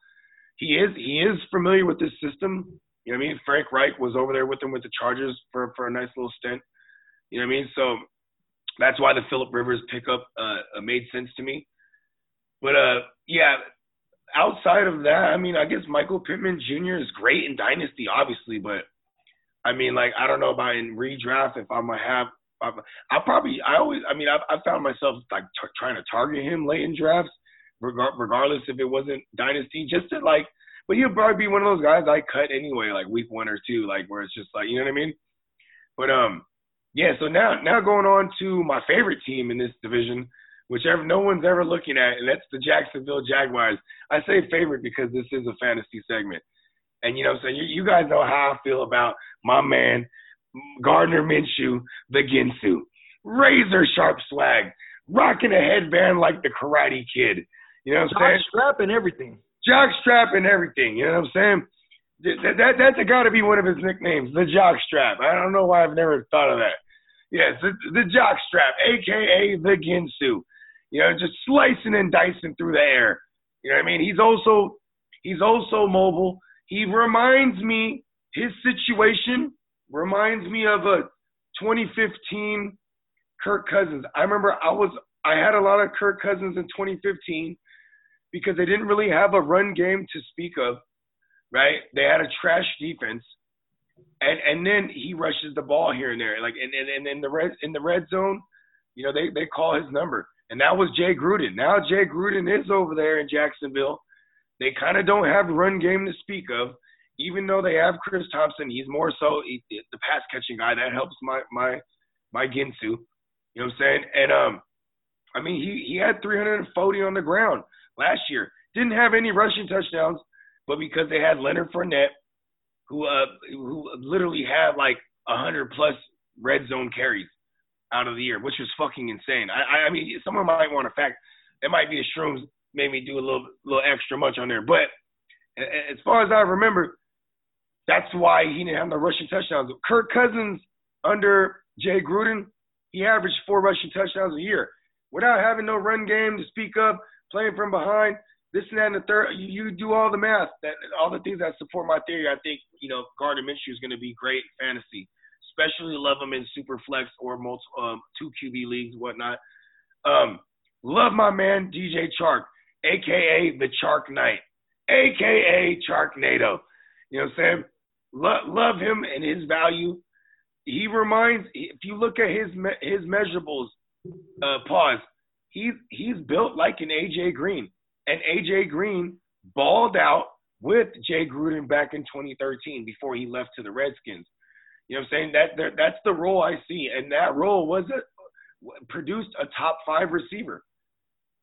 He is he is familiar with this system. You know what I mean? Frank Reich was over there with him with the Chargers for for a nice little stint. You know what I mean? So that's why the Philip Rivers pickup uh, made sense to me. But uh, yeah, outside of that, I mean, I guess Michael Pittman Jr. is great in Dynasty, obviously, but I mean, like, I don't know about in redraft if I'm gonna have. I probably, I always, I mean, I, I found myself like t- trying to target him late in drafts, regardless if it wasn't Dynasty, just to like. But he'll probably be one of those guys I cut anyway, like week one or two, like where it's just like, you know what I mean? But um, yeah. So now, now going on to my favorite team in this division, whichever no one's ever looking at, and that's the Jacksonville Jaguars. I say favorite because this is a fantasy segment. And you know, so you, you guys know how I feel about my man Gardner Minshew, the Ginsu, razor sharp swag, rocking a headband like the Karate Kid. You know what I'm saying? strap and everything. Jock strap and everything. You know what I'm saying? That, that that's got to be one of his nicknames, the jock strap. I don't know why I've never thought of that. Yes, the, the jock strap, aka the Ginsu. You know, just slicing and dicing through the air. You know what I mean? He's also he's also mobile. He reminds me his situation reminds me of a 2015 Kirk Cousins. I remember I was I had a lot of Kirk Cousins in 2015 because they didn't really have a run game to speak of, right? They had a trash defense. And and then he rushes the ball here and there. Like and, and, and in the red in the red zone, you know, they, they call his number and that was Jay Gruden. Now Jay Gruden is over there in Jacksonville. They kind of don't have run game to speak of, even though they have Chris Thompson. He's more so he, the pass catching guy that helps my my my Ginsu. You know what I'm saying? And um, I mean he he had 340 on the ground last year. Didn't have any rushing touchdowns, but because they had Leonard Fournette, who uh who literally had like 100 plus red zone carries out of the year, which was fucking insane. I, I mean, someone might want to fact. It might be the shrooms made me do a little, little extra much on there. But as far as I remember, that's why he didn't have the rushing touchdowns. Kirk Cousins under Jay Gruden, he averaged four rushing touchdowns a year without having no run game to speak of, playing from behind. This and that and the third, you, you do all the math, that all the things that support my theory. I think you know Gardner Minshew is going to be great in fantasy especially love him in super flex or multi, um, two QB leagues, whatnot. Um, love my man DJ Chark, aka the Chark Knight, aka Charknado. You know what I'm saying? Lo- love him and his value. He reminds, if you look at his his measurables, uh, pause. He's he's built like an AJ Green, and AJ Green balled out with Jay Gruden back in 2013 before he left to the Redskins. You know what I'm saying? That that's the role I see, and that role was a, produced a top five receiver.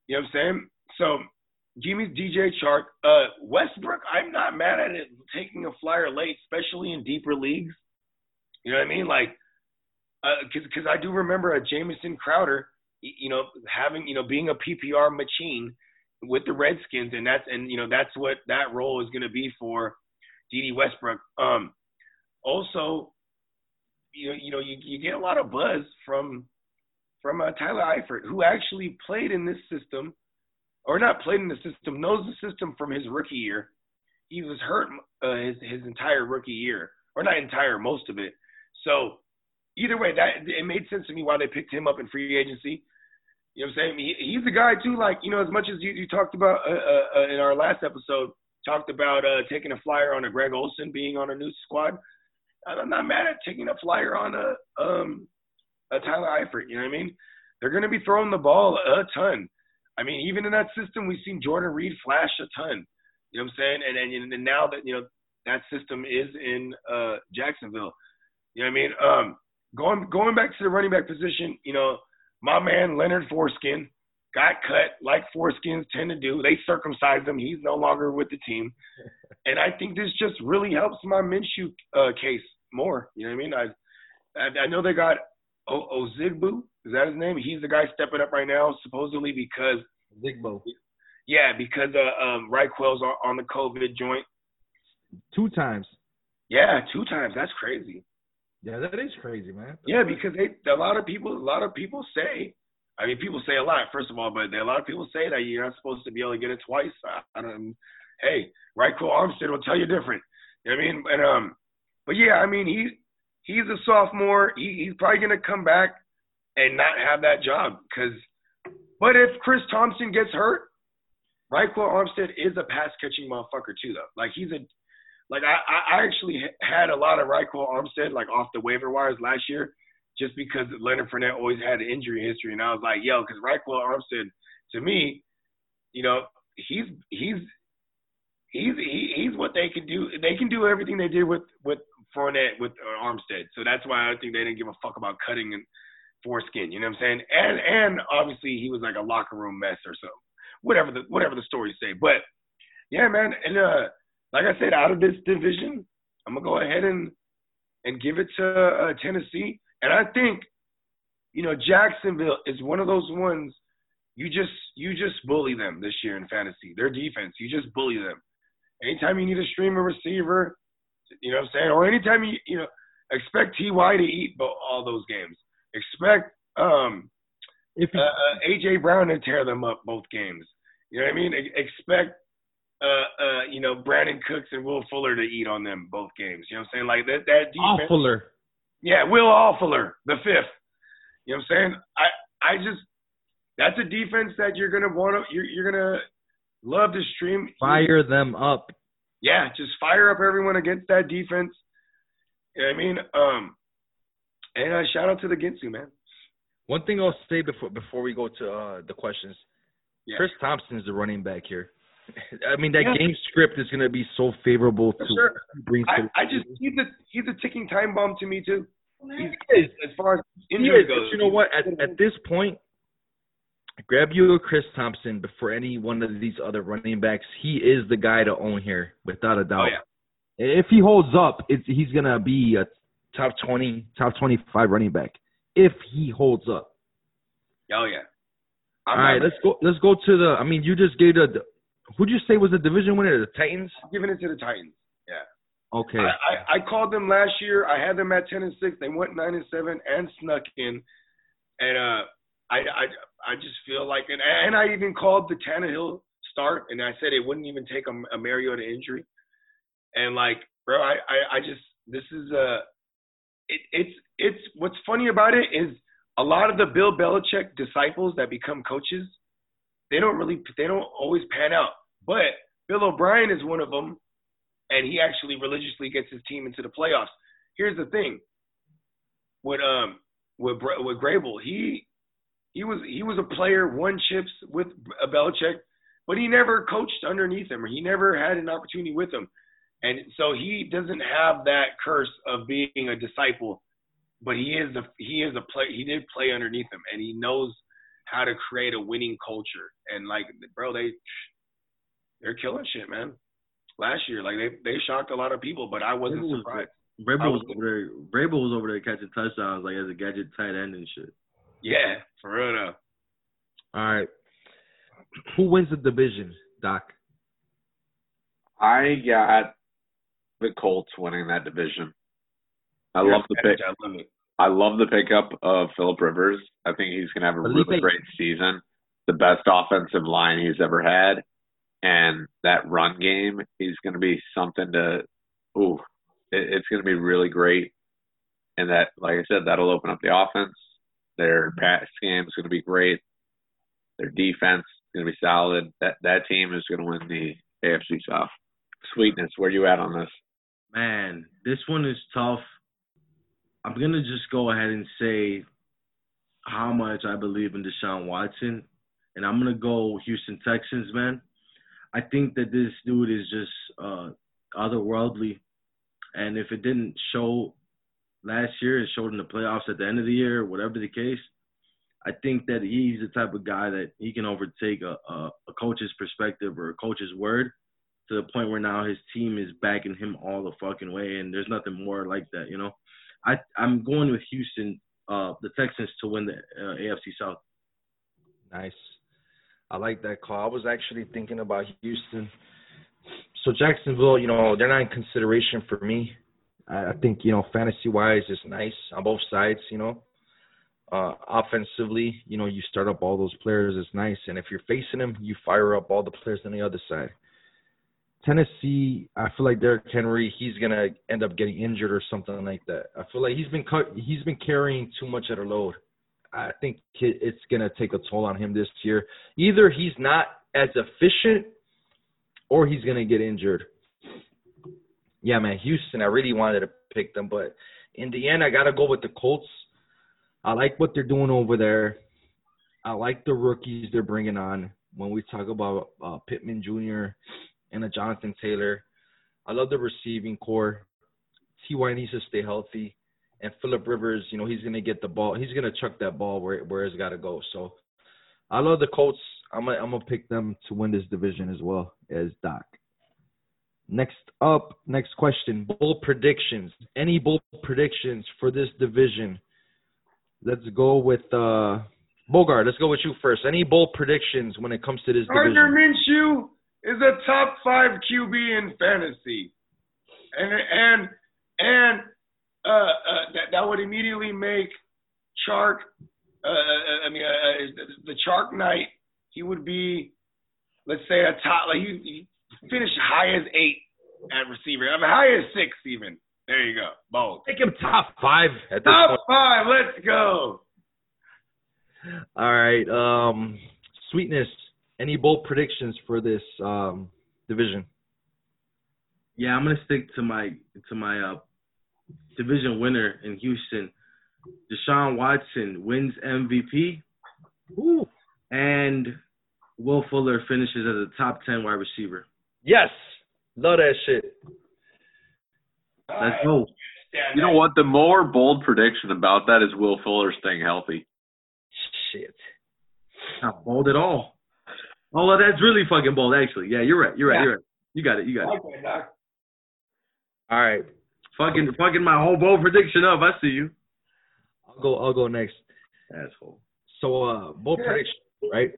You know what I'm saying? So give me DJ Chark. Uh, Westbrook, I'm not mad at it taking a flyer late, especially in deeper leagues. You know what I mean? Like, because uh, because I do remember a Jamison Crowder, you know, having you know being a PPR machine with the Redskins, and that's and you know that's what that role is going to be for Dede Westbrook. Um, also, you know, you know, you, you get a lot of buzz from from uh, Tyler Eifert, who actually played in this system, or not played in the system, knows the system from his rookie year. He was hurt uh, his his entire rookie year, or not entire, most of it. So either way, that it made sense to me why they picked him up in free agency. You know what I'm saying? He, he's the guy too. Like you know, as much as you, you talked about uh, uh, uh in our last episode, talked about uh, taking a flyer on a Greg Olsen being on a new squad. I'm not mad at taking a flyer on a um a Tyler Eifert. You know what I mean? They're going to be throwing the ball a ton. I mean, even in that system, we've seen Jordan Reed flash a ton. You know what I'm saying? And and, and now that you know that system is in uh Jacksonville. You know what I mean? Um, going going back to the running back position, you know, my man Leonard Foreskin got cut like foreskins tend to do. They circumcised him. He's no longer with the team, and I think this just really helps my Minshew uh, case more. You know what I mean? I I, I know they got o- Ozigbo. Is that his name? He's the guy stepping up right now, supposedly because Zigbo. Yeah, because uh, um, Ryquell's on, on the COVID joint. Two times. Yeah, two times. That's crazy. Yeah, that is crazy, man. Yeah, because they a lot of people a lot of people say I mean people say a lot, first of all, but a lot of people say that you're not supposed to be able to get it twice. I, I don't hey, Ryquell Armstead will tell you different. You know what I mean? And um but yeah, I mean he he's a sophomore. He he's probably gonna come back and not have that job because but if Chris Thompson gets hurt, Ryquell Armstead is a pass catching motherfucker too though. Like he's a like I, I actually had a lot of Ryquell Armstead like off the waiver wires last year, just because Leonard Fournette always had an injury history, and I was like, yo, because Ryquell Armstead, to me, you know, he's he's he's he, he's what they can do. They can do everything they did with with Fournette with uh, Armstead, so that's why I think they didn't give a fuck about cutting and foreskin. You know what I'm saying? And and obviously he was like a locker room mess or something. Whatever the whatever the stories say, but yeah, man, and uh like I said, out of this division, I'm gonna go ahead and and give it to uh, Tennessee. And I think, you know, Jacksonville is one of those ones you just you just bully them this year in fantasy. Their defense, you just bully them. Anytime you need a streamer receiver, you know what I'm saying, or anytime you you know expect Ty to eat all those games. Expect um if uh, uh, AJ Brown to tear them up both games. You know what I mean? Expect uh, uh, you know, Brandin Cooks and Will Fuller to eat on them both games. You know what I'm saying? Like that that defense. Fuller. Yeah, Will Fuller, the fifth. You know what I'm saying? I I just that's a defense that you're gonna want to you're you're gonna love to stream. Fire them up. Yeah, just fire up everyone against that defense. You know I mean? Um, and uh, shout out to the Ginsu man. One thing I'll say before before we go to uh, the questions, yeah. Chris Thompson is the running back here. I mean, that yeah. game script is going to be so favorable to sure. bring. I, I just he's a he's a ticking time bomb to me too. He's, as far as injury goes. you know what? At at this point, grab you a Chris Thompson before any one of these other running backs. He is the guy to own here, without a oh, doubt. Oh, yeah. If he holds up, it's, he's gonna be a top twenty, top twenty-five running back. If he holds up. Oh yeah. I'm All right, let's go. Let's go to the. I mean, you just gave the Who'd you say was the division winner? The Titans. Giving it to the Titans. Yeah. Okay. I, I, I called them last year. I had them at ten and six. They went nine and seven and snuck in, and uh, I I I just feel like and and I even called the Tannehill start, and I said it wouldn't even take a, a Mariota injury, and like bro, I I, I just this is a uh, it, it's it's what's funny about it is a lot of the Bill Belichick disciples that become coaches they don't really they don't always pan out. But Bill O'Brien is one of them, and he actually religiously gets his team into the playoffs. Here's the thing with um with with Vrabel, he he was he was a player, won chips with Belichick, but he never coached underneath him, or he never had an opportunity with him, and so he doesn't have that curse of being a disciple. But he is a he is a play. He did play underneath him, and he knows how to create a winning culture. And like, bro, they they're killing shit, man. Last year, like they they shocked a lot of people, but I wasn't Vrabel was- surprised. Vrabel was was- over there. Vrabel was over there catching touchdowns like as a gadget tight end and shit. Yeah, for real though. All right. Who wins the division, Doc? I got the Colts winning that division. I love the pick. I love it. I love the pickup of Philip Rivers. I think he's going to have a Felipe. really great season. The best offensive line he's ever had, and that run game is going to be something to. Ooh, it, it's going to be really great. And that, like I said, that'll open up the offense. Their pass game is going to be great. Their defense is going to be solid. That that team is going to win the AFC South. Sweetness, where you at on this? Man, this one is tough. I'm gonna just go ahead and say how much I believe in Deshaun Watson, and I'm gonna go Houston Texans, man. I think that this dude is just uh, otherworldly, and if it didn't show last year, it showed in the playoffs at the end of the year, whatever the case. I think that he's the type of guy that he can overtake a, a, a coach's perspective or a coach's word to the point where now his team is backing him all the fucking way, and there's nothing more like that, you know. I I'm going with Houston, uh, the Texans to win the uh, AFC South. Nice. I like that call. I was actually thinking about Houston. So Jacksonville, you know, they're not in consideration for me. I I think, you know, fantasy wise is nice on both sides, you know. Uh offensively, you know, you start up all those players is nice. And if you're facing them, you fire up all the players on the other side. Tennessee, I feel like Derrick Henry, he's gonna end up getting injured or something like that. I feel like he's been cut, he's been carrying too much of a load. I think it- it's gonna take a toll on him this year. Either he's not as efficient, or he's gonna get injured. Yeah, man, Houston. I really wanted to pick them, but in the end, I gotta go with the Colts. I like what they're doing over there. I like the rookies they're bringing on. When we talk about uh, Pittman Jr. and a Jonathan Taylor, I love the receiving core. Ty needs to stay healthy, and Philip Rivers, you know, he's gonna get the ball. He's gonna chuck that ball where where it's got to go. So, I love the Colts. I'm gonna, I'm gonna pick them to win this division as well as Doc. Next up, next question: bold predictions. Any bold predictions for this division? Let's go with uh Bogard. Let's go with you first. Any bold predictions when it comes to this Gardner division? Minshew is a top five QB in fantasy, and and and uh, uh, that that would immediately make Chark. Uh, I mean, uh, the Chark Knight. He would be, let's say, a top. Like he, he finished high as eight at receiver. I mean, high as six even. There you go. Bold. Make him top five at this Top five. Let's go. All right. Um, sweetness. Any bold predictions for this um division? Yeah, I'm gonna stick to my to my uh, division winner in Houston. Deshaun Watson wins MVP, Ooh. and Will Fuller finishes as a top ten wide receiver. Yes. Love that shit. Let's go. You know what? The more bold prediction about that is Will Fuller staying healthy. Shit. Not bold at all. Oh, well, that's really fucking bold, actually. Yeah, you're right. You're right. Yeah. You're right. You got it. You got it. Okay, Doc. All right. Fucking, fucking my whole bold prediction up. I see you. I'll go. I'll go next. Asshole. So, uh, bold prediction, right?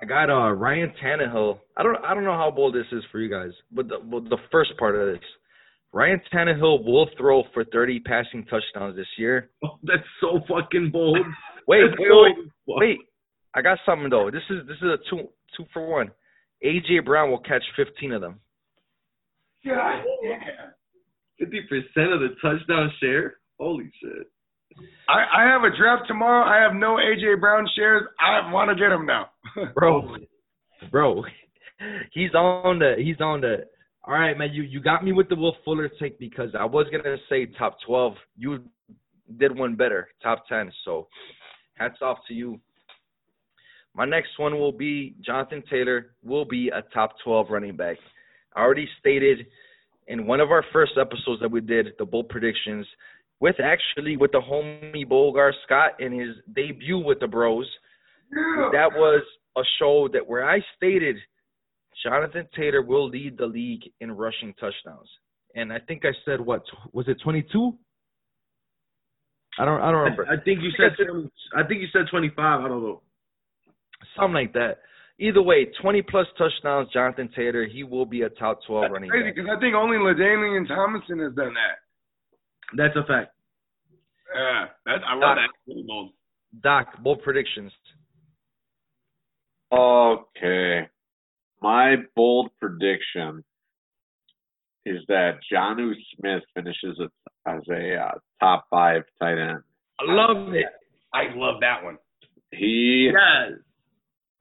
I got uh Ryan Tannehill. I don't. I don't know how bold this is for you guys, but the but the first part of this, Ryan Tannehill will throw for 30 passing touchdowns this year. Oh, that's so fucking bold. Wait, That's wait, so wait, wait. I got something though. This is this is a two two for one. AJ Brown will catch 15 of them. God damn. Fifty percent of the touchdown share. Holy shit. I, I have a draft tomorrow. I have no AJ Brown shares. I want to get him now. bro, bro, he's on the he's on the. All right, man, you you got me with the Will Fuller take because I was gonna say top twelve. You did one better, top ten. So, hats off to you. My next one will be Jonathan Taylor will be a top twelve running back. I already stated in one of our first episodes that we did the bold predictions with actually with the homie Bogard Scott in his debut with the Bros. that was a show that where I stated Jonathan Taylor will lead the league in rushing touchdowns, and I think I said what was it twenty two? I don't I don't remember. I think you said I think you said 25. I don't know. Something like that. Either way, 20 plus touchdowns, Jonathan Taylor. He will be a top 12 That's running crazy back. because I think only LaDainian Tomlinson has done that. That's a fact. Yeah, that, I love that. Bold. Doc, bold predictions. Okay. My bold prediction is that Jonnu Smith finishes as, as a uh, top five tight end. I love it. I love that one. He, Yeah.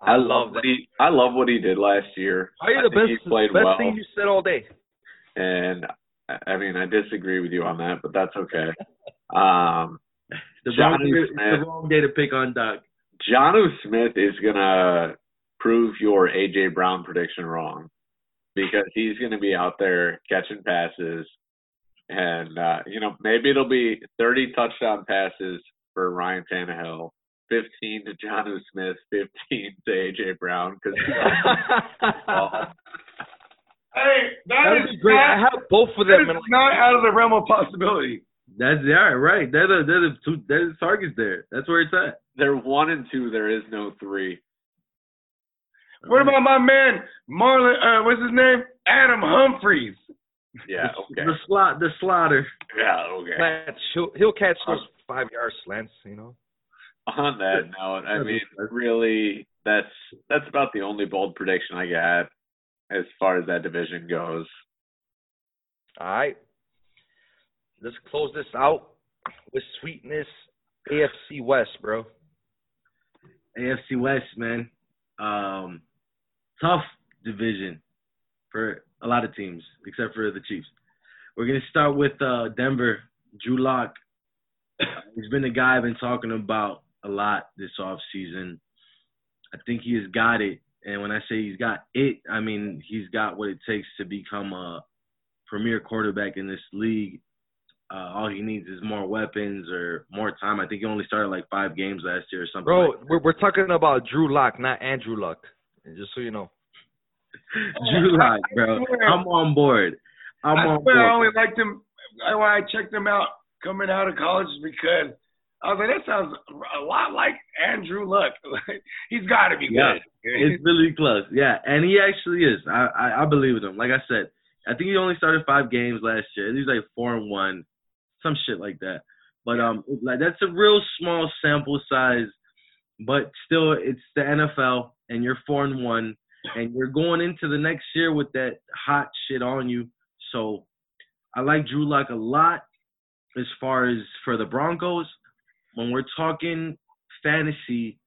I, love love what that. he, I love what he did last year. Probably I the think best, he played best well, thing you said all day. and I I mean I disagree with you on that, but that's okay. Um, The wrong, day, Smith. the wrong day to pick on Doc. Jonnu Smith is gonna prove your AJ Brown prediction wrong because he's gonna be out there catching passes, and uh, you know maybe it'll be 30 touchdown passes for Ryan Tannehill, 15 to Jonnu Smith, 15 to AJ Brown because Hey, that That'd is be great. I have both of them. is in, like, not out of the realm of possibility. That's yeah, right. They're the they're the two they're the targets there. That's where it's at. they're one and two. There is no three. What about my man Marlon? Uh, what's his name? Adam Humphries. Yeah. Okay. The slot the slaughter. Yeah. Okay. slants. He'll, he'll catch those five yard slants, you know. On that note, I mean, really, that's that's about the only bold prediction I got as far as that division goes. All right. Let's close this out with sweetness. AFC West, bro. AFC West, man. Um, tough division for a lot of teams, except for the Chiefs. We're gonna start with uh, Denver. Drew Lock. He's been the guy I've been talking about a lot this off season. I think he has got it, and when I say he's got it, I mean he's got what it takes to become a premier quarterback in this league. Uh, all he needs is more weapons or more time. I think he only started like five games last year or something. Bro, like we're, we're talking about Drew Lock, not Andrew Luck. Just so you know. Drew Lock, bro. I'm on board. I'm I on swear I only liked him I- when I checked him out coming out of college because I was like, that sounds a lot like Andrew Luck. He's got to be Yeah. good. It's really close. Yeah, and he actually is. I, I I believe in him. Like I said, I think he only started five games last year. He's like four and one, some shit like that. But um, like that's a real small sample size. But still, it's the NFL, and you're four and one, and you're going into the next year with that hot shit on you. So I like Drew Lock a lot as far as for the Broncos. When we're talking fantasy,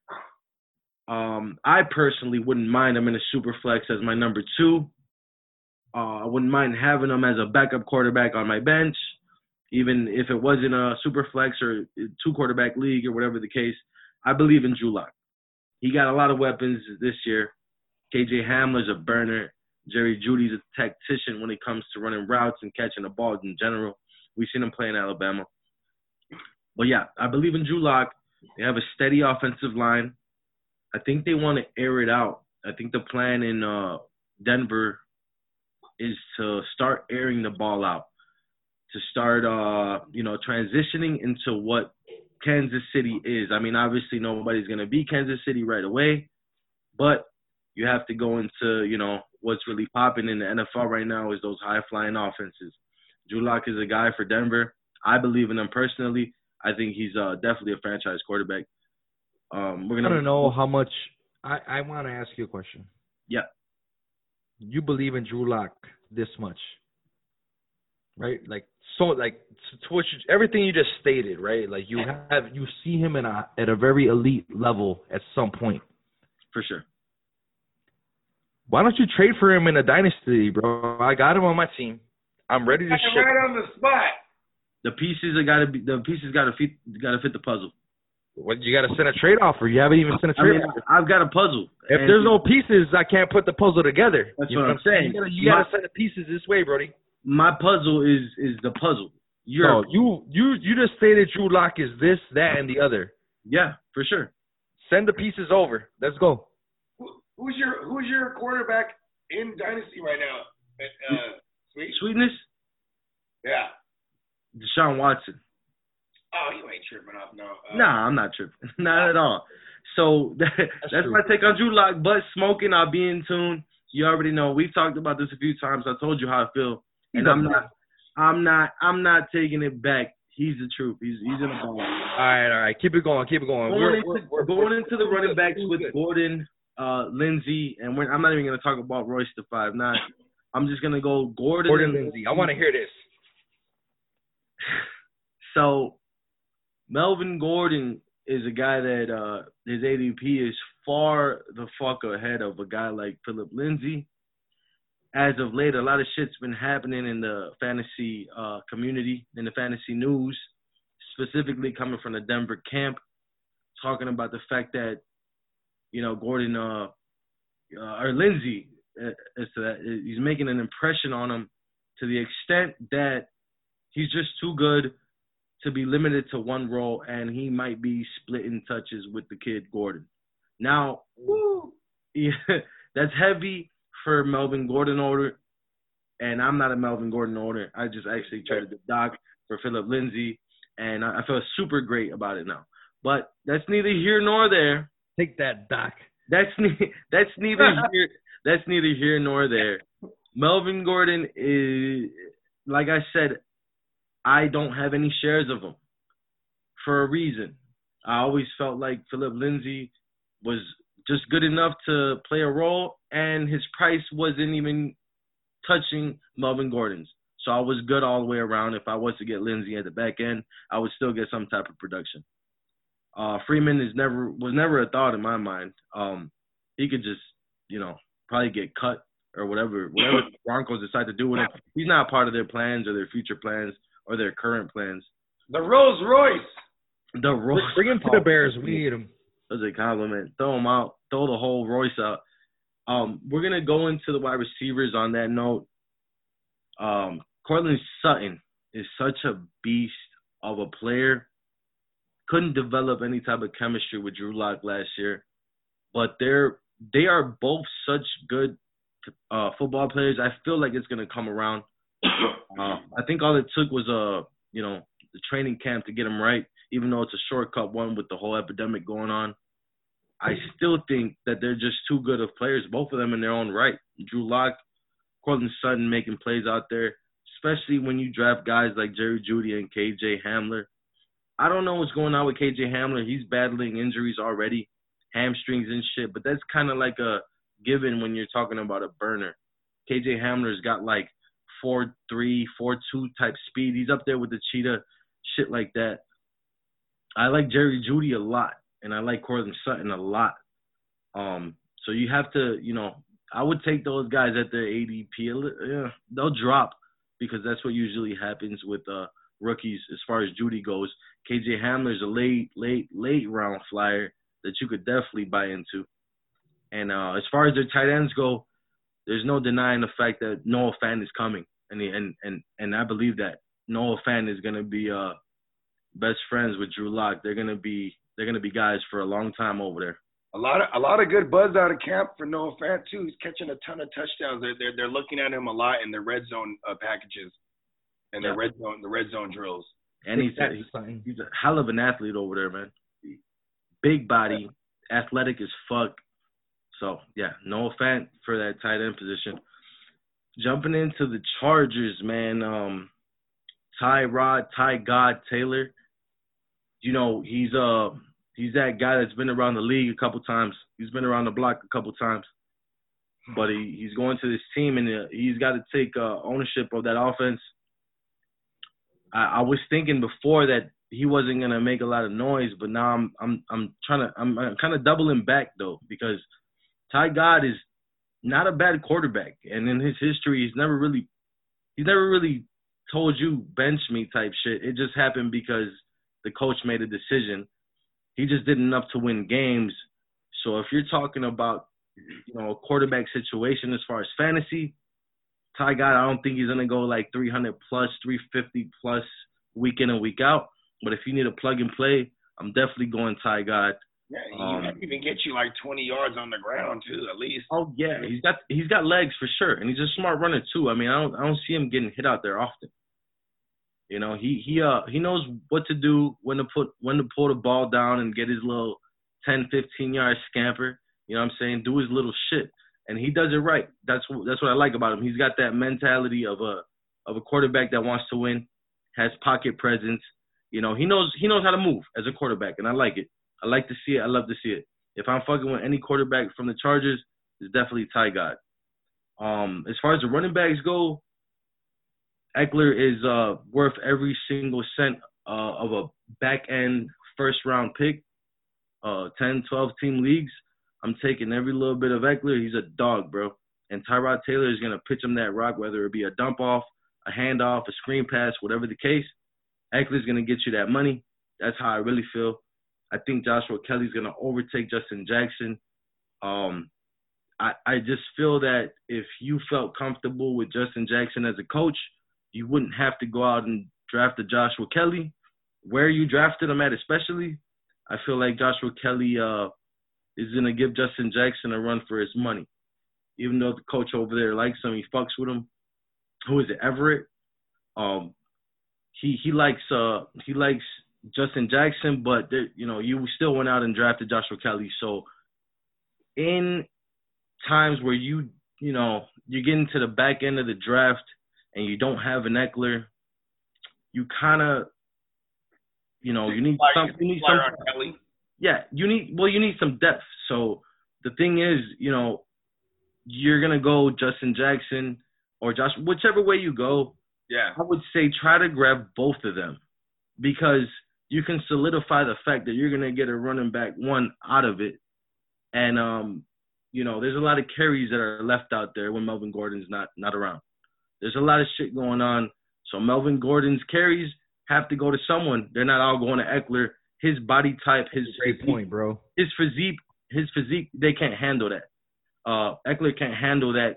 um, I personally wouldn't mind him in a super flex as my number two. Uh, I wouldn't mind having him as a backup quarterback on my bench, even if it wasn't a super flex or two quarterback league or whatever the case. I believe in Drew Lock. He got a lot of weapons this year. KJ Hamler's a burner. Jerry Jeudy's a tactician when it comes to running routes and catching the balls in general. We've seen him play in Alabama. But yeah, I believe in Drew Lock. They have a steady offensive line. I think they want to air it out. I think the plan in uh, Denver is to start airing the ball out, to start, uh, you know, transitioning into what Kansas City is. I mean, obviously nobody's gonna be Kansas City right away, but you have to go into, you know, what's really popping in the NFL right now is those high flying offenses. Drew Lock is a guy for Denver. I believe in him personally. I think he's uh, definitely a franchise quarterback. Um, we're gonna I don't know how much. I, I want to ask you a question. Yeah. You believe in Drew Lock this much, right? Like so, like to, to what you, everything you just stated, right? Like you have you see him in a at a very elite level at some point. for sure. Why don't you trade for him in a dynasty, bro? I got him on my team. I'm ready to Right on the spot. The pieces are gotta be the pieces gotta fit gotta fit the puzzle. What you got to send a trade offer? You haven't even sent a trade mean, offer. I've got a puzzle. If And there's no pieces, I can't put the puzzle together. That's you what know I'm saying. You gotta, you gotta My- send the pieces this way, Brody. my puzzle is is the puzzle. You're No, you you you just stated Drew Lock is this, that, and the other. yeah, for sure. Send the pieces over. Let's go. Who's your Who's your quarterback in Dynasty right now? Uh, Sweet. Sweetness, Yeah. Deshaun Watson. Oh, you ain't tripping off no. Uh, Nah, I'm not tripping. not at all. So that, that's, true. my take on Drew Lock. But smoking, I'll be in tune. You already know. We've talked about this a few times. I told you how I feel, and I'm not. I'm not. I'm not taking it back. He's the truth. He's he's in the ball. All right, all right. Keep it going. Keep it going. Going We're, into, we're, we're, going into the running backs with. Gordon, uh, Lindsay, and we're, I'm not even gonna talk about Royce the five nine. I'm just gonna go Gordon. Gordon and Lindsay. I want to hear this. So Melvin Gordon is a guy that uh his ADP is far the fuck ahead of a guy like Phillip Lindsay. As of late, a lot of shit's been happening in the fantasy uh community, in the fantasy news, specifically coming from the Denver camp, talking about the fact that, you know, Gordon uh, uh or Lindsay uh, as to that he's making an impression on him to the extent that he's just too good to be limited to one role, and he might be splitting touches with the kid Gordon. Now, woo, yeah, that's heavy for Melvin Gordon order, and I'm not a Melvin Gordon order. I just actually traded the doc for Phillip Lindsay, and I, I feel super great about it now. But that's neither here nor there. Take that, Doc. That's ne- that's neither here that's neither here nor there. Melvin Gordon is like I said, I don't have any shares of him for a reason. I always felt like Phillip Lindsay was just good enough to play a role, and his price wasn't even touching Melvin Gordon's. So I was good all the way around. If I was to get Lindsay at the back end, I would still get some type of production. Uh, Freeman is never was never a thought in my mind. Um, he could just, you know, probably get cut or whatever, whatever the Broncos decide to do with him. He's not part of their plans or their future plans or their current plans. The Rolls Royce. The Royce, Bring him to the Bears. We need him. That's a compliment. Throw him out. Throw the whole Royce out. Um, we're gonna go into the wide receivers on that note. Um, Courtland Sutton is such a beast of a player. Couldn't develop any type of chemistry with Drew Lock last year, but they're they are both such good uh, football players. I feel like it's gonna come around. Uh, I think all it took was a you know the training camp to get them right, even though it's a shortcut one with the whole epidemic going on. I still think that they're just too good of players, both of them in their own right. Drew Lock, Courtland Sutton making plays out there, especially when you draft guys like Jerry Jeudy and KJ Hamler. I don't know what's going on with KJ Hamler. He's battling injuries already, hamstrings and shit, but that's kind of like a given when you're talking about a burner. KJ Hamler's got like four three, four two type speed. He's up there with the cheetah, shit like that. I like Jerry Jeudy a lot, and I like Courtland Sutton a lot. Um, so you have to, you know, I would take those guys at their ADP. Yeah, they'll drop because that's what usually happens with uh rookies as far as Jeudy goes. KJ Hamler's a late, late, late round flyer that you could definitely buy into. And uh as far as their tight ends go, there's no denying the fact that Noah Fant is coming, and he, and and and I believe that Noah Fant is gonna be uh best friends with Drew Lock. They're gonna be they're gonna be guys for a long time over there. A lot of a lot of good buzz out of camp for Noah Fant too. He's catching a ton of touchdowns. They're they're they're looking at him a lot in their red zone uh, packages and their Yeah. red zone the red zone drills. And he's Take he's, Sutton. he's a hell of an athlete over there, man. Big body, athletic as fuck. So yeah, no offense for that tight end position. Jumping into the Chargers, man. Um, Tyrod, Ty God Taylor. You know he's uh he's that guy that's been around the league a couple times. He's been around the block a couple times. But he, he's going to this team and uh, he's got to take uh, ownership of that offense. I, I was thinking before that he wasn't gonna make a lot of noise, but now I'm I'm I'm trying to I'm, I'm kind of doubling back though because Ty God is not a bad quarterback, and in his history, he's never really he's never really told you bench me type shit. It just happened because the coach made a decision. He just did enough to win games. So if you're talking about you know a quarterback situation as far as fantasy, Ty God, I don't think he's gonna go like 300 plus, 350 plus week in and week out. But if you need a plug and play, I'm definitely going Ty God. Yeah, he, Um, even get you like 20 yards on the ground too, at least. Oh yeah, he's got he's got legs for sure, and he's a smart runner too. I mean, I don't I don't see him getting hit out there often. You know, he he uh he knows what to do when to put when to pull the ball down and get his little 10, 15 yard scamper. You know what I'm saying? Do his little shit, and he does it right. That's what that's what I like about him. He's got that mentality of a of a quarterback that wants to win, has pocket presence. You know, he knows he knows how to move as a quarterback, and I like it. I like to see it. I love to see it. If I'm fucking with any quarterback from the Chargers, it's definitely Ty God. Um, as far as the running backs go, Ekeler is uh, worth every single cent uh, of a back end first round pick. Uh, 10, 12 team leagues. I'm taking every little bit of Ekeler. He's a dog, bro. And Tyrod Taylor is gonna pitch him that rock, whether it be a dump off, a handoff, a screen pass, whatever the case. Ekeler's gonna get you that money. That's how I really feel. I think Joshua Kelley's gonna overtake Justin Jackson. Um, I I just feel that if you felt comfortable with Justin Jackson as a coach, you wouldn't have to go out and draft a Joshua Kelley. Where you drafted him at, especially, I feel like Joshua Kelley uh, is gonna give Justin Jackson a run for his money. Even though the coach over there likes him, he fucks with him. Who is it, Everett? Um, he he likes uh he likes Justin Jackson, but there, you know you still went out and drafted Joshua Kelley. So in times where you you know you get into the back end of the draft and you don't have an Ekeler, you kind of you know you need some you need some Kelley. yeah you need well you need some depth. So the thing is you know you're gonna go Justin Jackson or Josh whichever way you go. Yeah. I would say try to grab both of them because you can solidify the fact that you're gonna get a running back one out of it. And um, you know, there's a lot of carries that are left out there when Melvin Gordon's not not around. There's a lot of shit going on. So Melvin Gordon's carries have to go to someone. They're not all going to Ekeler. His body type, his Great physique, point, bro. his physique, his physique, they can't handle that. Uh, Ekeler can't handle that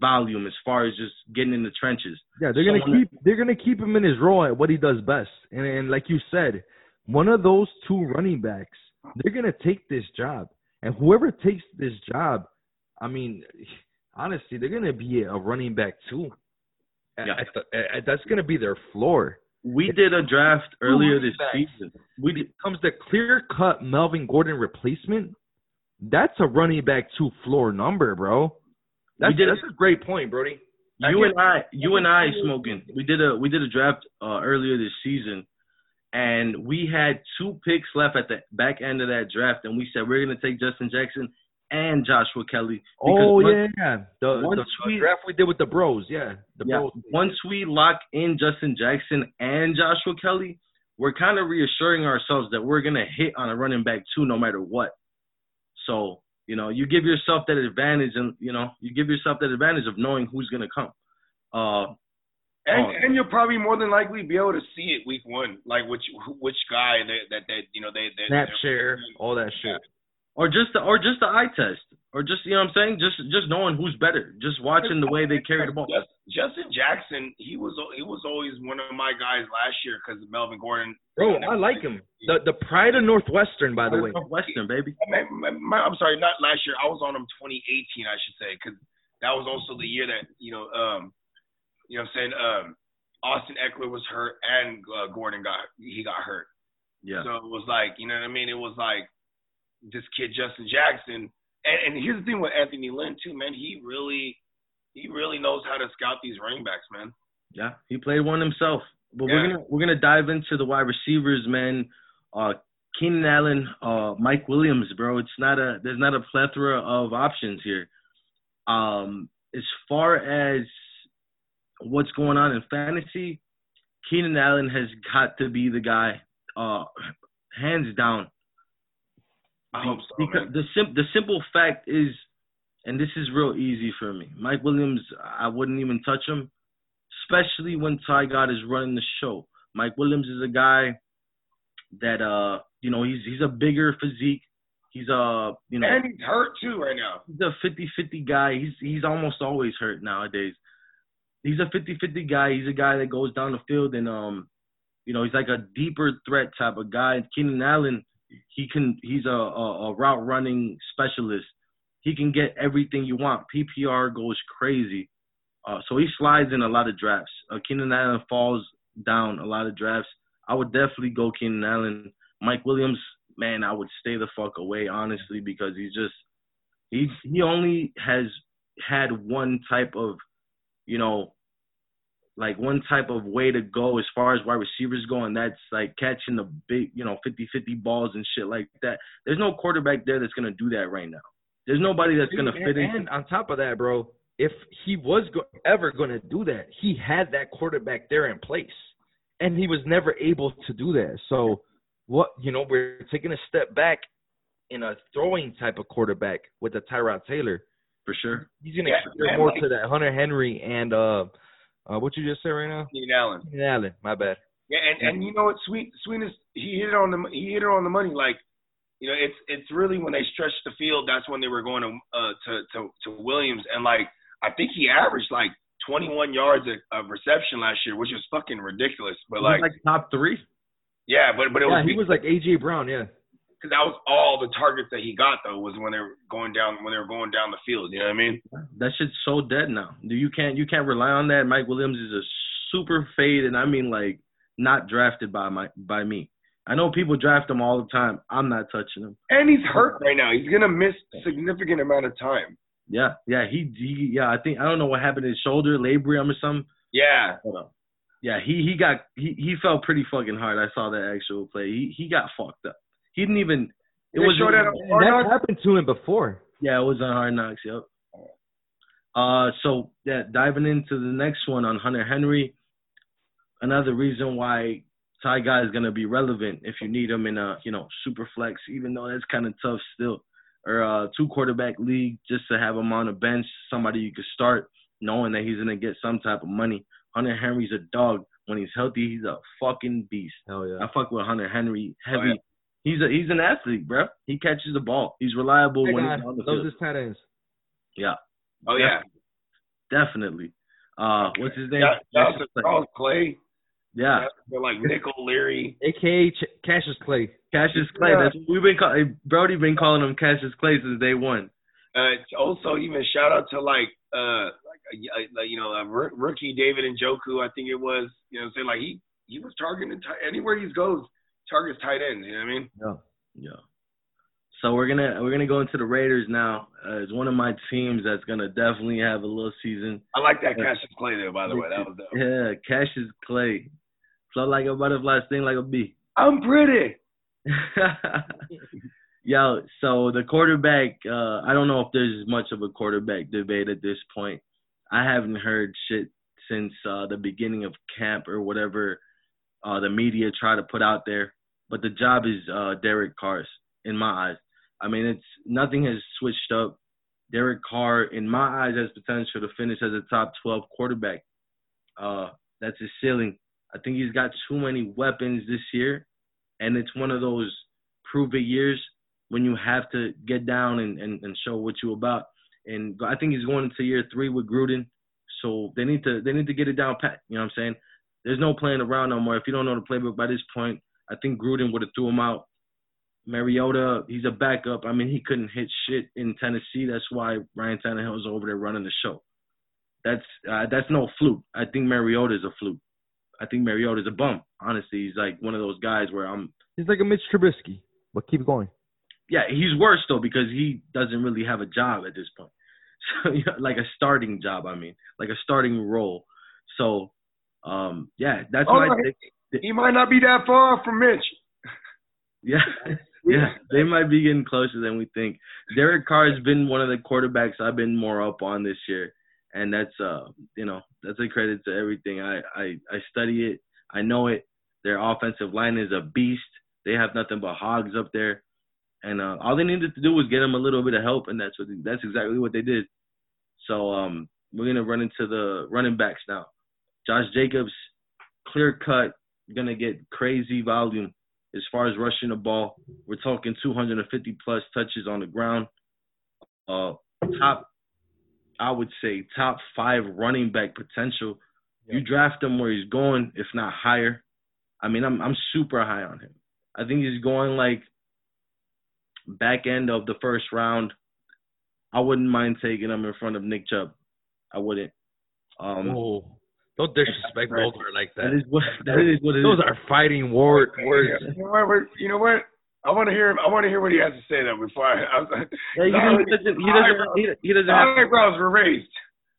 volume as far as just getting in the trenches. Yeah, they're gonna Someone keep they're gonna keep him in his role at what he does best. And and like you said, one of those two running backs, they're gonna take this job. And whoever takes this job, I mean, honestly, they're gonna be a running back too. Yeah. at the- at- that's gonna be their floor. We did a draft earlier this season. We did, comes the clear cut Melvin Gordon replacement, that's a running back two floor number, bro. That's did- that's a great point, Brody. you and I, you and I, smoking. We did a we did a draft uh, earlier this season, and we had two picks left at the back end of that draft, and we said we're gonna take Justin Jackson and Joshua Kelley. Oh once- yeah, the, once the, the we- draft we did with the Bros, yeah, the Yeah, Bros. once we lock in Justin Jackson and Joshua Kelley, we're kind of reassuring ourselves that we're gonna hit on a running back too, no matter what. So you know, you give yourself that advantage, and you know, you give yourself that advantage of knowing who's gonna come. Uh, And Oh. and you'll probably more than likely be able to see it week one, like which which guy that that, that you know they they snap share, all that shit. Or just the, or just the eye test, or just you know what I'm saying, just just knowing who's better, just watching the way they carry the ball. Just, Justin Jackson, he was he was always one of my guys last year because Melvin Gordon. Bro, I like him. The the pride of Northwestern, by the way. Northwestern, baby. I'm sorry, not last year. I was on him 2018, I should say, because that was also the year that you know, um, you know, what I'm saying, um, Austin Ekeler was hurt and uh, Gordon got he got hurt. Yeah. So it was like, you know what I mean? It was like this kid Justin Jackson. And, and here's the thing with Anthony Lynn too, man. He really, he really knows how to scout these running backs, man. Yeah, he played one himself. But Yeah. we're gonna we're gonna dive into the wide receivers, man. Uh, Keenan Allen, uh, Mike Williams, bro. It's not a there's not a plethora of options here. Um, as far as what's going on in fantasy, Keenan Allen has got to be the guy, uh, hands down. I hope so, Because the sim- the simple fact is, and this is real easy for me. Mike Williams, I wouldn't even touch him, especially when Ty God is running the show. Mike Williams is a guy that uh, you know, he's he's a bigger physique. He's a you know, And he's hurt too right now. he's a 50-50 guy. He's he's almost always hurt nowadays. He's a 50-50 guy. He's a guy that goes down the field and um, you know, he's like a deeper threat type of guy. Keenan Allen, He can. He's a, a, a route running specialist. He can get everything you want. PPR goes crazy. Uh, so he slides in a lot of drafts. Uh, Keenan Allen falls down a lot of drafts. I would definitely go Keenan Allen. Mike Williams, man, I would stay the fuck away honestly because he's just he he only has had one type of you know like one type of way to go as far as wide receivers go, and that's like catching the big, you know, 50-50 balls and shit like that. There's no quarterback there that's gonna do that right now. There's nobody that's gonna fit and, in. And on top of that, bro, if he was go- ever going to do that, he had that quarterback there in place, and he was never able to do that. So, what you know, we're taking a step back in a throwing type of quarterback with the Tyrod Taylor. For sure. He's gonna Yeah, more like- to that Hunter Henry and uh, uh, what you just said right now, Keenan Allen. Keenan Allen. My bad. Yeah, and, and you know what, Sweet Sweetness, he hit it on the he hit it on the money. Like, you know, it's it's really when they stretched the field, that's when they were going to uh to to, to Williams, and like I think he averaged like 21 yards of, of reception last year, which is fucking ridiculous. But like, like top three. yeah, but but it Yeah, was he was like AJ Brown. Yeah. Because that was all the targets that he got though was when they were going down when they were going down the field. You know what I mean? That shit's so dead now. You can't you can't rely on that. Mike Williams is a super fade, and I mean like not drafted by my by me. I know people draft him all the time. I'm not touching him. And he's hurt right now. He's gonna miss a significant amount of time. Yeah, yeah, he, he yeah. I think I don't know what happened to his shoulder, labrum or something. Yeah, Yeah, he he got he he fell pretty fucking hard. I saw that actual play. He he got fucked up. He didn't even. It They was showed that on And Hard that happened to him before. Yeah, it was on Hard Knocks. Yep. Uh, so yeah, diving into the next one on Hunter Henry. Another reason why Ty Guy is gonna be relevant if you need him in a you know super flex, even though that's kind of tough still, or uh two quarterback league just to have him on the bench, somebody you could start knowing that he's gonna get some type of money. Hunter Henry's a dog. When he's healthy, he's a fucking beast. Hell yeah. I fuck with Hunter Henry heavy. Oh, yeah. He's a he's an athlete, bro. He catches the ball. He's reliable Hey, when God, he's on the loves field. his tight ends. Yeah, oh yeah. definitely. Uh, what's his name? Shout shout Cassius Clay. Charles Clay. Yeah, They're like Nick O'Leary. AKA Ch- Cassius Clay. Cassius Clay. Yeah. That's we've been call- Brody been calling him Cassius Clay since day one. Uh, also even shout out to like uh like, uh, like you know a r- rookie David Njoku. I think it was. You know, what I'm saying like he he was targeting t- anywhere he goes targets tight ends. You know what I mean? Yeah. Yeah. So we're gonna we're gonna go into the Raiders now. Uh, it's one of my teams that's gonna definitely have a little season. I like that Cassius Clay there. By the way, that was dope. Yeah, Cassius Clay. Flow like a butterfly, sting like a bee. I'm pretty. Yo, so the quarterback, uh, I don't know if there's much of a quarterback debate at this point. I haven't heard shit since uh, the beginning of camp or whatever uh, the media try to put out there. But the job is uh, Derek Carr's in my eyes. I mean, it's nothing has switched up. Derek Carr, in my eyes, has potential to finish as a top 12 quarterback. Uh, that's his ceiling. I think he's got too many weapons this year, and it's one of those prove it years when you have to get down and, and, and show what you about. And I think he's going into year three with Gruden, so they need to they need to get it down pat. You know what I'm saying? There's no playing around no more. If you don't know the playbook by this point, I think Gruden would have threw him out. Mariota, he's a backup. I mean, he couldn't hit shit in Tennessee. That's why Ryan Tannehill is over there running the show. That's uh, that's no fluke. I think Mariota is a fluke. I think Mariota is a bum. Honestly, he's like one of those guys where I'm He's like a Mitch Trubisky. But keep going. yeah, he's worse though because he doesn't really have a job at this point. So like a starting job, I mean, like a starting role. So um yeah, that's no, take. He might not be that far from Mitch. Yeah. Yeah, they might be getting closer than we think. Derek Carr has been one of the quarterbacks I've been more up on this year, and that's uh, you know, that's a credit to everything. I I I study it, I know it. Their offensive line is a beast. They have nothing but hogs up there, and uh, all they needed to do was get them a little bit of help, and that's what that's exactly what they did. So um, we're gonna run into the running backs now. Josh Jacobs, clear cut, gonna get crazy volume as far as rushing the ball. We're talking 250 plus touches on the ground. Uh, top, I would say top five running back potential. You draft him where he's going, if not higher. I mean, I'm I'm super high on him. I think he's going like back end of the first round, I wouldn't mind taking him in front of Nick Chubb. I wouldn't. Um, oh, don't disrespect Right. Bolter like that that. is what that is what it is. Those are fighting war words. You know what? You know what? I want to hear. I want to hear what he has to say though before I. I was, Yeah, he doesn't, he doesn't. He doesn't. He, he doesn't have. eyebrows were raised.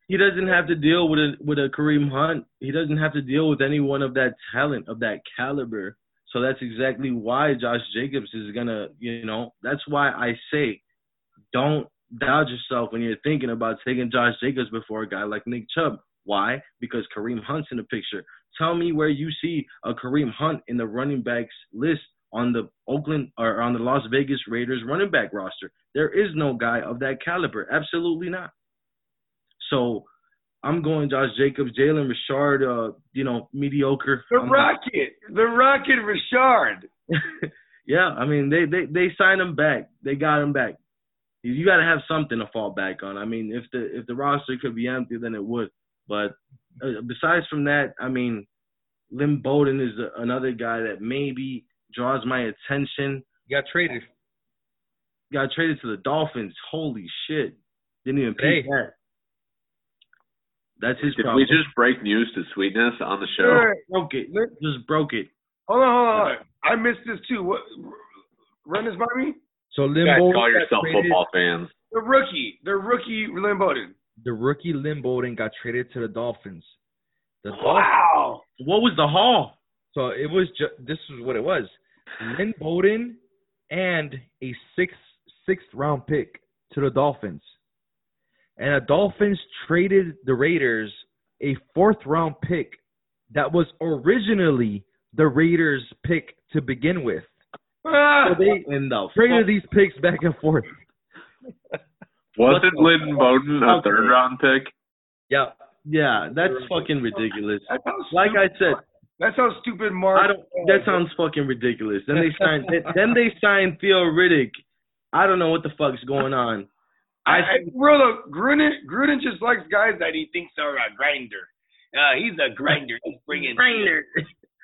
He doesn't have to deal with a with a Kareem Hunt. He doesn't have to deal with anyone of that talent of that caliber. So that's exactly why Josh Jacobs is gonna. You know, that's why I say, don't doubt yourself when you're thinking about taking Josh Jacobs before a guy like Nick Chubb. Why? Because Kareem Hunt's in the picture. Tell me where you see a Kareem Hunt in the running backs list on the Oakland or on the Las Vegas Raiders running back roster. There is no guy of that caliber. Absolutely not. So I'm going Josh Jacobs, Jalen Richard, uh, you know, mediocre. The I'm- Rocket, the Rocket Richard. yeah, I mean they they they signed him back. They got him back. You, you got to have something to fall back on. I mean, if the if the roster could be empty, then it would. But uh, besides from that, I mean, Lynn Bowden is another guy that maybe draws my attention. You got traded. Got traded to the Dolphins. Holy shit! Didn't even Hey. that. That's his Did problem. we just break news to Sweetness on the show? Sure. broke it. Just broke it. Hold on, hold on, hold. I missed this too. What? Run this by me. So You guys Limbo call got yourself traded- football fans. The rookie, the rookie Lynn Bowden. The rookie Lynn Bowden got traded to the Dolphins. The Dolphins. Wow. What was the haul? So it was just this is what it was. Lynn Bowden and a sixth sixth round pick to the Dolphins. And the Dolphins traded the Raiders a fourth round pick that was originally the Raiders pick to begin with. Ah, So they in the Traded these picks back and forth. Wasn't Lynn Bowden a fuck? third round pick? Yeah. Yeah, that's fucking ridiculous. that Like I said, that sounds stupid, Mark. I don't. That sounds fucking ridiculous. Then they signed. then they signed Theo Riddick. I don't know what the fuck's going on. I, I I real though, Gruden, Gruden just likes guys that he thinks are a grinder. Uh, he's a grinder. He's bringing Trainer.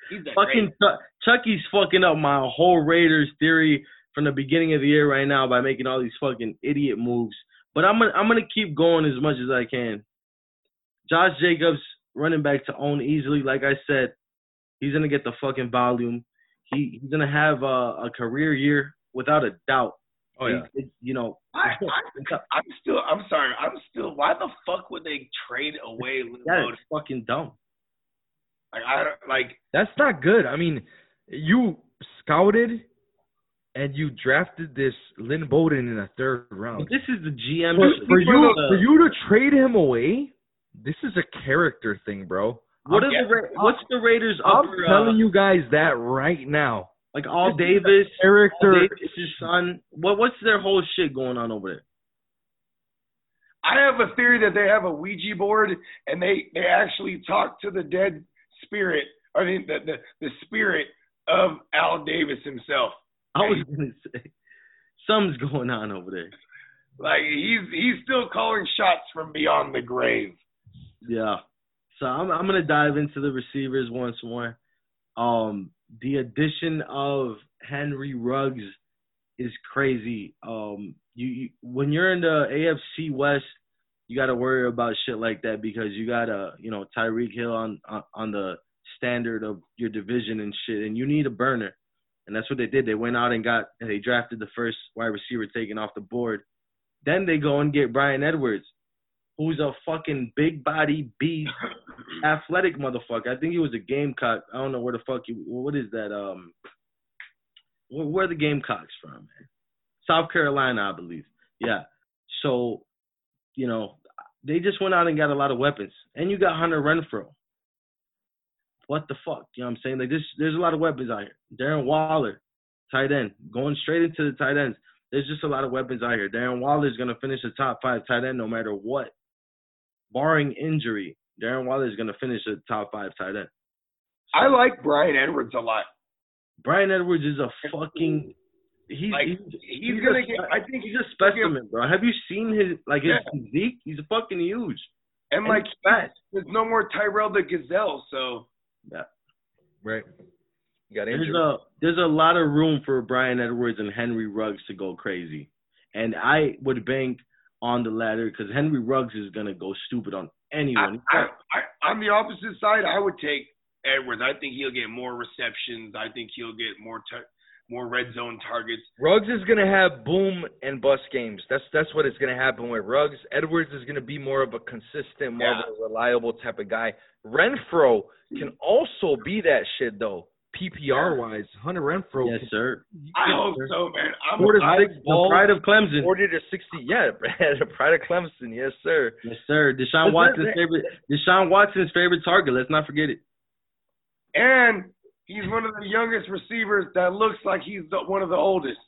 He's a fucking Chuck, Chucky's fucking up my whole Raiders theory from the beginning of the year right now by making all these fucking idiot moves. But I'm gonna I'm gonna keep going as much as I can. Josh Jacobs running back to own easily, like I said, he's gonna get the fucking volume. He he's gonna have a, a career year without a doubt. Oh yeah. It- it- you know, I, I, I'm still. I'm sorry. I'm still. Why the fuck would they trade away Lynn that Bowden? is fucking dumb. Like I don't- like. That's not good. I mean, you scouted and you drafted this Lynn Bowden in the third round. But this is the GM. For, This is for the- you for you to trade him away, this is a character thing, bro. What I'm are the what's the Raiders up? I'm upper, telling uh, you guys that right now. like all This Davis, Character. Al Davis' son. What what's their whole shit going on over there? I have a theory that they have a Ouija board and they they actually talk to the dead spirit or the the the, the spirit of Al Davis himself. I was gonna say something's going on over there. Like he's he's still calling shots from beyond the grave. Yeah. So I'm I'm gonna dive into the receivers once more. Um, the addition of Henry Ruggs is crazy. Um, you, you when you're in the AFC West, you got to worry about shit like that because you got a you know Tyreek Hill on, on on the standard of your division and shit, and you need a burner, and that's what they did. They went out and got and they drafted the first wide receiver taken off the board. Then they go and get Bryan Edwards, who's a fucking big body beast, athletic motherfucker. I think he was a Gamecock. I don't know where the fuck he. What is that? Um, where, where are the Gamecocks from, man? South Carolina, I believe. Yeah. So, you know, they just went out and got a lot of weapons, and you got Hunter Renfrow. What the fuck? You know what I'm saying? Like this, there's a lot of weapons out here. Darren Waller, tight end, going straight into the tight ends. There's just a lot of weapons out here. Darren Waller is gonna finish the top five tight end no matter what, barring injury. Darren Waller is gonna finish the top five tight end. I like Bryan Edwards a lot. Bryan Edwards is a fucking. He's Like, he's, He's he's gonna a, get. I think he's a specimen, bro. Have you seen his like his Yeah. physique? He's fucking huge. and And like fat. there's no more Tyrell the Gazelle, so Right. He got There's a there's a lot of room for Bryan Edwards and Henry Ruggs to go crazy, and I would bank on the latter because Henry Ruggs is gonna go stupid on anyone. I, I, on the opposite side, I would take Edwards. I think he'll get more receptions. I think he'll get more tar- more red zone targets. Ruggs is gonna have boom and bust games. That's that's what is gonna happen with Ruggs. Edwards is gonna be more of a consistent, more of a reliable type of guy. Renfrow can also be that shit though. PPR wise, Hunter Renfrow. yes, can- sir. I hope so, man. I'm, Four to I, six The balls, pride of Clemson. forty to sixty. Yeah, the pride of Clemson. Yes, sir. Yes, sir. Deshaun Watson's favorite. Deshaun Watson's favorite target. Let's not forget it. and he's one of the youngest receivers that looks like he's the, one of the oldest.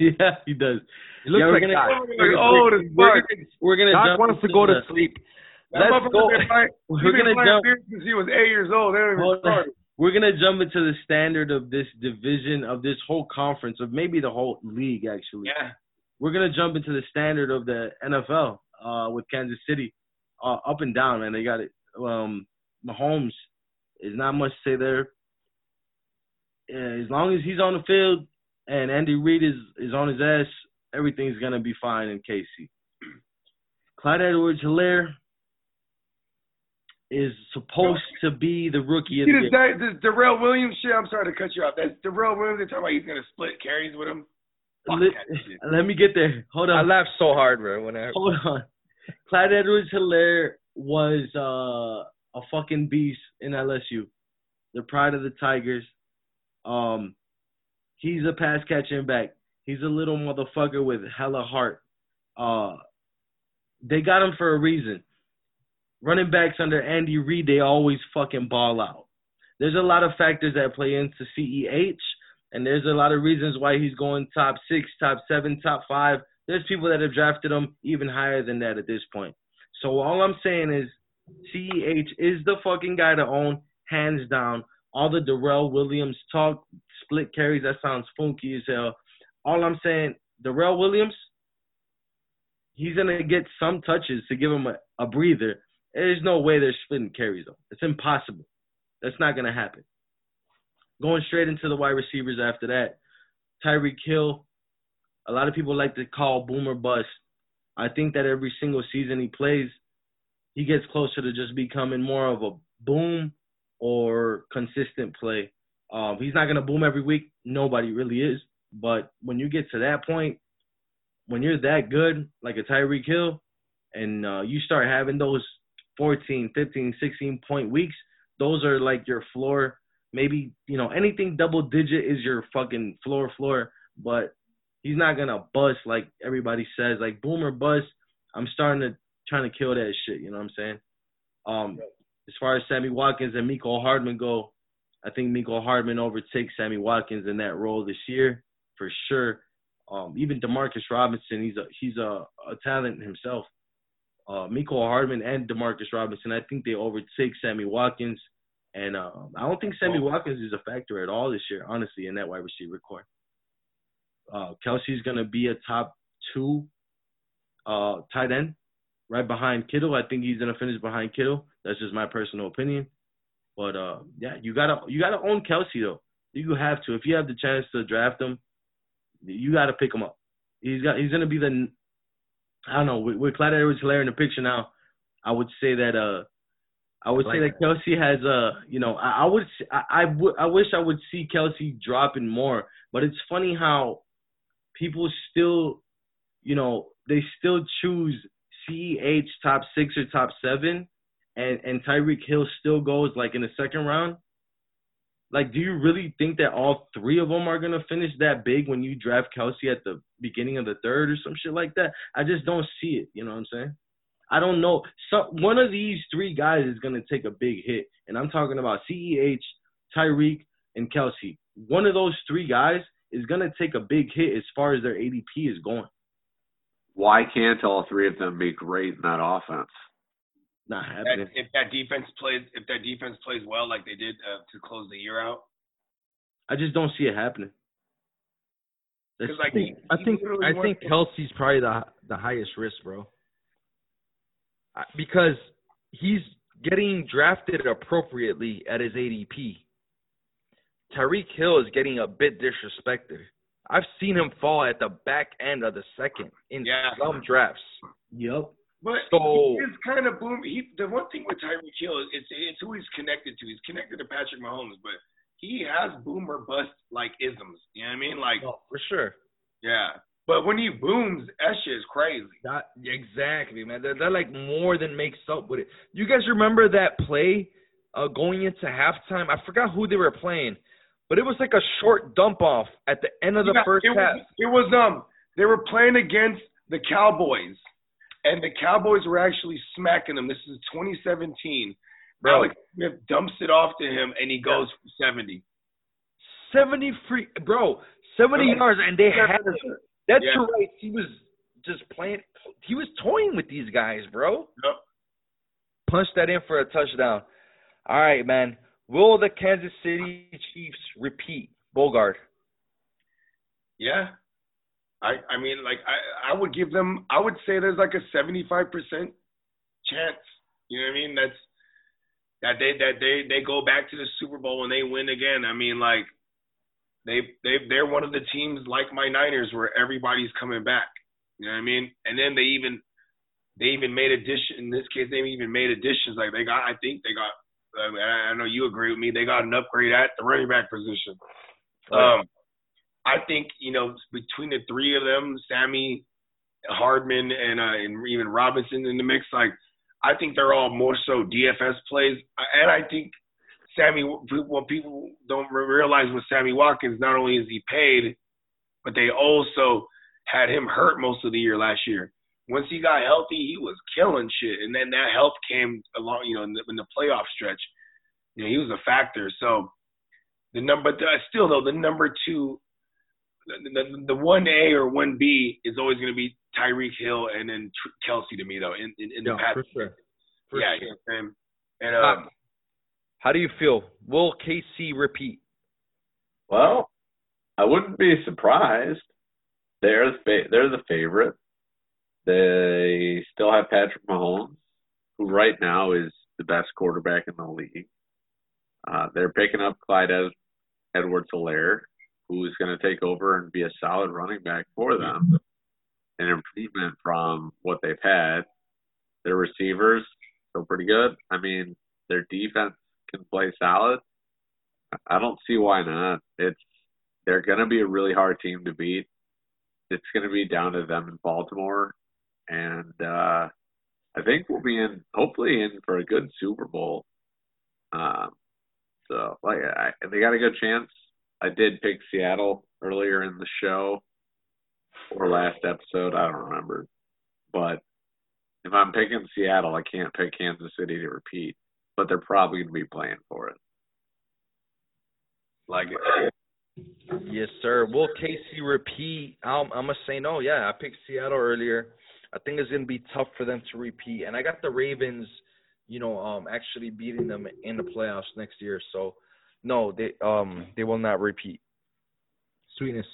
Yeah, he does. He looks Yeah, we're like gonna- Doc. Like old as We're fuck. gonna, we're gonna Doc jump wants to into go to sleep. That Let's motherfucker go. been playing- We're He's gonna jump. since he was eight years old. They don't even Hold start. on. We're gonna jump into the standard of this division of this whole conference of maybe the whole league actually. Yeah. We're gonna jump into the standard of the NFL uh, with Kansas City, uh, up and down, man. They got it. Um, Mahomes is not much to say there. As long as he's on the field and Andy Reid is is on his ass, everything's gonna be fine in KC. Clyde Edwards-Hilaire is supposed to be the rookie of the this, year. guy- this Darrel Williams shit? I'm sorry to cut you off. That's Darrel Williams. They're talking about he's going to split carries with him. Fuck Let, let me get there. Hold on. I laughed so hard, bro, when I Hold on. Clyde Edwards Hilaire was uh, a fucking beast in LSU. The pride of the Tigers. Um, he's a pass catching back. He's a little motherfucker with hella heart. Uh, they got him for a reason. Running backs under Andy Reid, they always fucking ball out. There's a lot of factors that play into CEH, and there's a lot of reasons why he's going top six, top seven, top five. There's people that have drafted him even higher than that at this point. So all I'm saying is CEH is the fucking guy to own, hands down. All the Darrel Williams talk, split carries, that sounds funky as hell. All I'm saying, Darrel Williams, he's gonna get some touches to give him a, a breather. There's no way they're splitting carries though. It's impossible. That's not gonna happen. Going straight into the wide receivers after that, Tyreek Hill. A lot of people like to call boomer bust. I think that every single season he plays, he gets closer to just becoming more of a boom or consistent play. Um, he's not gonna boom every week. Nobody really is. But when you get to that point, when you're that good, like a Tyreek Hill, and uh, you start having those 14, 15, 16 point weeks, those are like your floor. Maybe, you know, anything double digit is your fucking floor floor, but he's not gonna bust like everybody says. Like boomer bust, I'm starting to trying to kill that shit, you know what I'm saying? Um as far as Sammy Watkins and Miko Hardman go, I think Miko Hardman overtakes Sammy Watkins in that role this year for sure. Um, even Demarcus Robinson, he's a he's a, a talent himself. Uh, Miko Hardman and Demarcus Robinson, I think they overtake Sammy Watkins, and uh, I don't think Sammy Watkins is a factor at all this year, honestly, in that wide receiver core. Uh, Kelce's gonna be a top two uh, tight end, right behind Kittle. I think he's gonna finish behind Kittle. That's just my personal opinion. But uh, yeah, you gotta you gotta own Kelce though. You have to if you have the chance to draft him, you gotta pick him up. He's got he's gonna be the I don't know with, with Clyde Edwards-Hilaire in the picture now. I would say that uh I would I say like that Kelce has uh you know I, I would I, I would I wish I would see Kelce dropping more, but it's funny how people still you know they still choose CEH top six or top seven, and and Tyreek Hill still goes like in the second round. Like, do you really think that all three of them are gonna finish that big when you draft Kelce at the beginning of the third or some shit like that? I just don't see it. You know what I'm saying? I don't know. So one of these three guys is gonna take a big hit, and I'm talking about CEH, Tyreek, and Kelce. One of those three guys is gonna take a big hit as far as their ADP is going. Why can't all three of them be great in that offense? Not happening. if that defense plays, if that defense plays well like they did uh, to close the year out, I just don't see it happening. Because like I think he, I he think literally I think Kelce's probably the the highest risk, bro. Because he's getting drafted appropriately at his ADP. Tyreek Hill is getting a bit disrespected. I've seen him fall at the back end of the second in Yeah. some drafts. Yep. But So- he is kind of boom. He the one thing with Tyreek Hill is it's it's who he's connected to. He's connected to Patrick Mahomes, but he has boomer bust like isms. You know what I mean? Like Oh, for sure. yeah. But when he booms, that shit is crazy. That exactly, man. That, that like more than makes up with it. You guys remember that play uh, going into halftime? I forgot who they were playing, but it was like a short dump off at the end of the Yeah, first it half. was, it was um they were playing against the Cowboys, and the Cowboys were actually smacking them. This is 2017. Bro. Alex Smith dumps it off to him, and he goes for 70. Seventy free, bro. Seventy Bro. yards, and they had him. That's Yeah. right. He was just playing. He was toying with these guys, bro. Yep. Punch that in for a touchdown. All right, man. Will the Kansas City Chiefs repeat? Bogard. Yeah. I I mean like I I would give them I would say there's like a 75% chance. You know what I mean? That's that they that they they go back to the Super Bowl and they win again. I mean like they they they're one of the teams like my Niners where everybody's coming back. You know what I mean? And then they even they even made addition in this case they even made additions like they got I think they got I, mean, I know you agree with me they got an upgrade at the running back position. Um I think you know between the three of them, Sammy, Hardman, and uh, and even Robinson in the mix, like I think they're all more so DFS plays, and I think Sammy. What people don't realize with Sammy Watkins, not only is he paid, but they also had him hurt most of the year last year. Once he got healthy, he was killing shit, and then that health came along, you know, in the, in the playoff stretch. You know, he was a factor. So the number, but still though, the number two the the one A or one B is always going to be Tyreek Hill and then Tr- Kelce to me though in in, in the past. for sure. For yeah, sure. you know what I'm? And um, Uh, How do you feel? Will KC repeat? Well, I wouldn't be surprised. They're the fa- they're the favorite. They still have Patrick Mahomes, who right now is the best quarterback in the league. Uh, they're picking up Clyde Ed- Edwards-Hilaire, who is going to take over and be a solid running back for them. An improvement from what they've had. Their receivers still pretty good. I mean, their defense can play solid. I don't see why not. It's they're going to be a really hard team to beat. It's going to be down to them in Baltimore, and uh, I think we'll be in hopefully in for a good Super Bowl. Um, so like I, they got a good chance. I did pick Seattle earlier in the show or last episode. I don't remember, but if I'm picking Seattle, I can't pick Kansas City to repeat. But they're probably going to be playing for it. like Yes, sir. Will KC repeat? I'm, I'm gonna say no. Yeah, I picked Seattle earlier. I think it's gonna be tough for them to repeat, and I got the Ravens, you know, um, actually beating them in the playoffs next year. So, no, they um they will not repeat. Sweetness.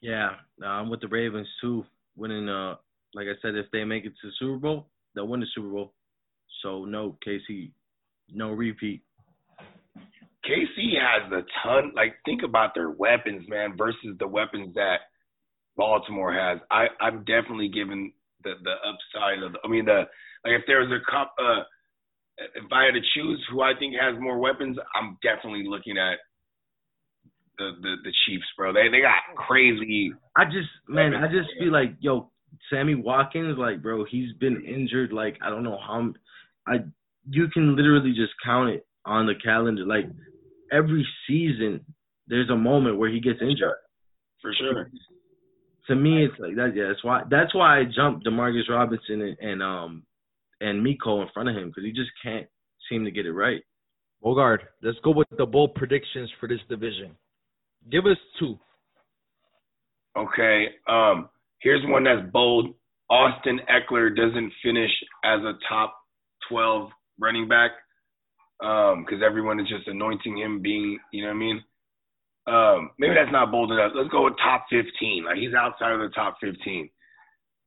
Yeah, I'm with the Ravens too. Winning, uh, like I said, if they make it to the Super Bowl, they'll win the Super Bowl. So no, KC, no repeat. KC has a ton. Like think about their weapons, man, versus the weapons that Baltimore has. I I'm definitely giving the the upside of. The, I mean the like if there was a cup. Uh, if I had to choose who I think has more weapons, I'm definitely looking at the the, the Chiefs, bro. They they got crazy. I just, man, I just feel like, yo, Sammy Watkins, like, bro, he's been injured. Like, I don't know how. I you can literally just count it on the calendar. Like every season, there's a moment where he gets injured. For sure. To me, it's like that. Yeah, that's why. That's why I jumped Demarcus Robinson and, and um and Miko in front of him because he just can't seem to get it right. Bogard, let's go with the bold predictions for this division. Give us two. Okay. Um, here's one that's bold. Austin Ekeler doesn't finish as a top 12 running back because everyone is just anointing him being, you know what I mean? Um, maybe that's not bold enough. Let's go with top 15. Like he's outside of the top 15.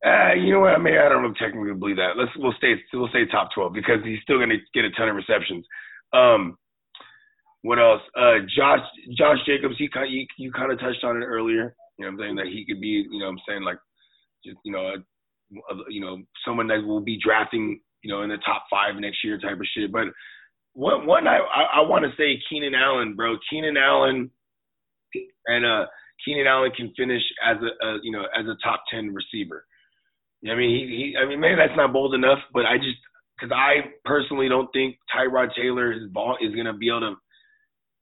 Uh, you know what? I mean, I don't know technically believe that. Let's we'll stay we'll say top 12 because he's still going to get a ton of receptions. Um, What else? Uh, Josh Josh Jacobs. He kind you, you kind of touched on it earlier. You know, I'm saying that he could be. You know, I'm saying like, just you know, a, a, you know, someone that will be drafting. You know, in the top five next year type of shit. But one one I I, I want to say Keenan Allen, bro. Keenan Allen and uh Keenan Allen can finish as a, a you know as a top ten receiver. I mean, he, he I mean maybe that's not bold enough, but I just because I personally don't think Tyrod Taylor is ball is gonna be able to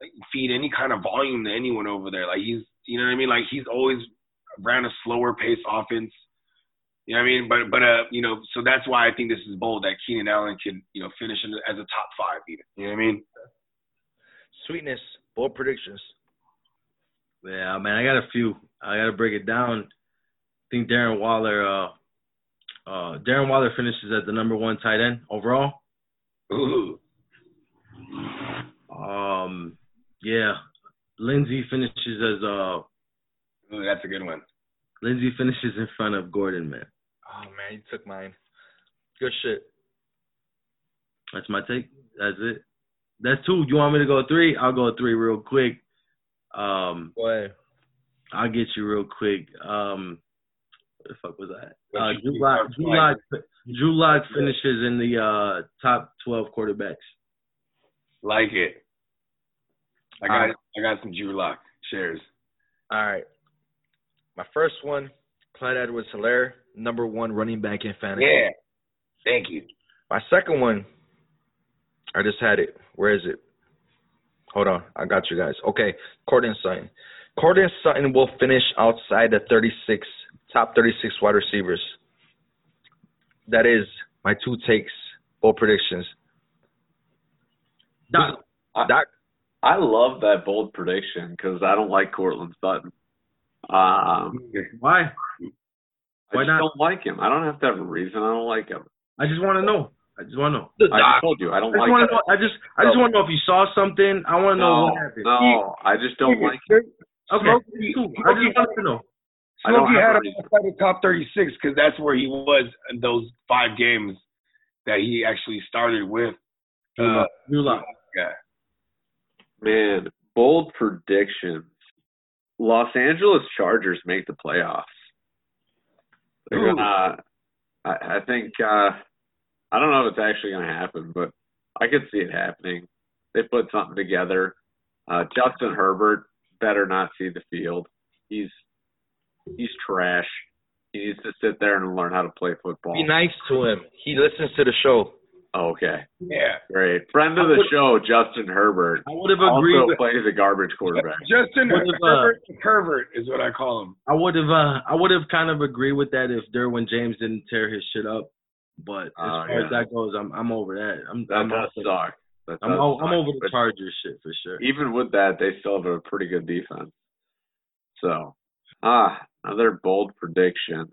like, feed any kind of volume to anyone over there. Like he's you know what I mean, like he's always ran a slower pace offense. You know what I mean? But but uh you know so that's why I think this is bold that Keenan Allen can you know finish as a top five even. You know what I mean? Sweetness, bold predictions. Yeah, man, I got a few. I got to break it down. I think Darren Waller. Uh, uh, Darren Waller finishes at the number one tight end overall. Ooh. Um, yeah, Lindsay finishes as uh, Ooh, that's a good one. Lindsay finishes in front of Gordon, man. Oh man, you took mine. Good shit. That's my take. That's it. That's two. You want me to go three? I'll go three real quick. Um, ahead. I'll get you real quick. Um, what the fuck was that? Uh, Drew Lock. Drew Lock. Drew Lock finishes in the uh, top twelve quarterbacks. Like it. I got Alright. I got some Drew Lock shares. All right. My first one, Clyde Edwards Hilaire, number one running back in fantasy. Yeah. Thank you. My second one, I just had it. Where is it? Hold on, I got you guys. Okay, Courtland Sutton. Courtland Sutton will finish outside the 36 top 36 wide receivers. That is my two takes, bold predictions. Doc, Doc, I love that bold prediction because I don't like Courtland Sutton. Um, why? I Why just not? don't like him. I don't have to have a reason. I don't like him. I just want to know. I just want to know. I told you I I don't just like want him. to know. I just, I just want to know if you saw something. I want to know No, what happened. no, I just don't like him. Okay, Smokey- cool. I just want to know. I Smokey had him reason. outside the top 36 because that's where he was in those five games that he actually started with. Uh, Drew Lock. yeah. Man, bold predictions. Los Angeles Chargers make the playoffs. They're gonna. I, I think. uh I don't know if it's actually gonna happen, but I could see it happening. They put something together. Uh Justin Herbert better not see the field. He's he's trash. He needs to sit there and learn how to play football. be nice to him. He listens to the show. Okay, Yeah. great. Friend of the show, Justin Herbert. I would have agreed. Also With, plays a garbage quarterback. Justin What uh, Herbert, Herbert is what I call him. I would have. Uh, I would have kind of agreed with that if Derwin James didn't tear his shit up. But as Oh, far as that goes, I'm I'm over that. I'm That I'm, does over, suck. That I'm, does I'm suck. over the Chargers shit for sure. Even with that, they still have a pretty good defense. So, ah, another bold prediction.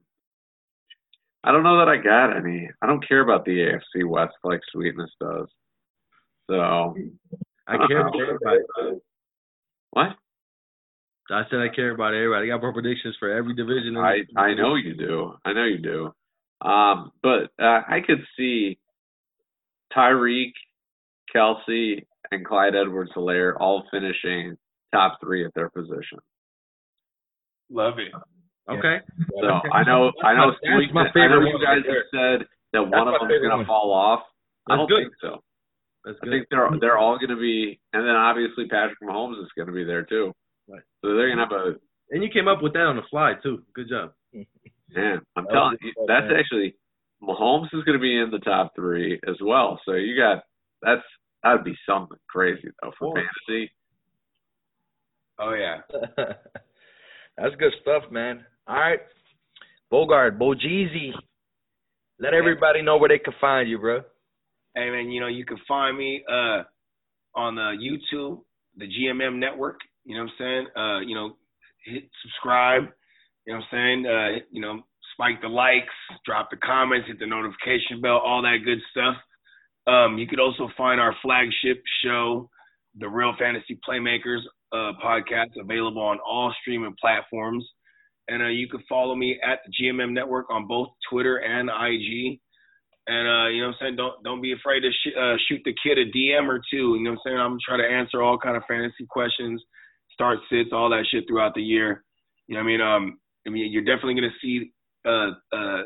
I don't know that I got any. I don't care about the AFC West like Sweetness does. So, I care about everybody. what? I said I care about everybody. I got more predictions for every division. I I know you do. I know you do. Um, but uh, I could see Tyreek, Kelce, and Clyde Edwards-Hilaire all finishing top three at their position. Love it. Okay. So I know I know That's my- that's my Sweetness- I know you guys right have said that one of my them's favorite gonna one. fall off. I don't good. think so. That's I good. think they're they're all gonna be and then obviously Patrick Mahomes is gonna be there too. Right. So they're gonna have a And you came up with that on the fly too. Good job. Man, I'm That telling you, that's man. actually Mahomes is gonna be in the top three as well. So you got that's that'd be something crazy though for fantasy. Oh yeah. That's good stuff, man. All right. Bogard, Bojeezy. Let everybody know where they can find you, bro. Hey man, you know you can find me uh on the YouTube, the GMM Network. You know what I'm saying? Uh, you know, hit subscribe. You know what I'm saying? Uh, you know, spike the likes, drop the comments, hit the notification bell, all that good stuff. Um, you could also find our flagship show, the Real Fantasy Playmakers uh, podcast, available on all streaming platforms. And uh, you can follow me at the GMM Network on both Twitter and IG. And uh, you know what I'm saying? Don't don't be afraid to sh- uh, shoot the kid a DM or two. You know what I'm saying? I'm trying to answer all kind of fantasy questions, start sits, all that shit throughout the year. You know what I mean? Um, I mean you're definitely gonna see uh uh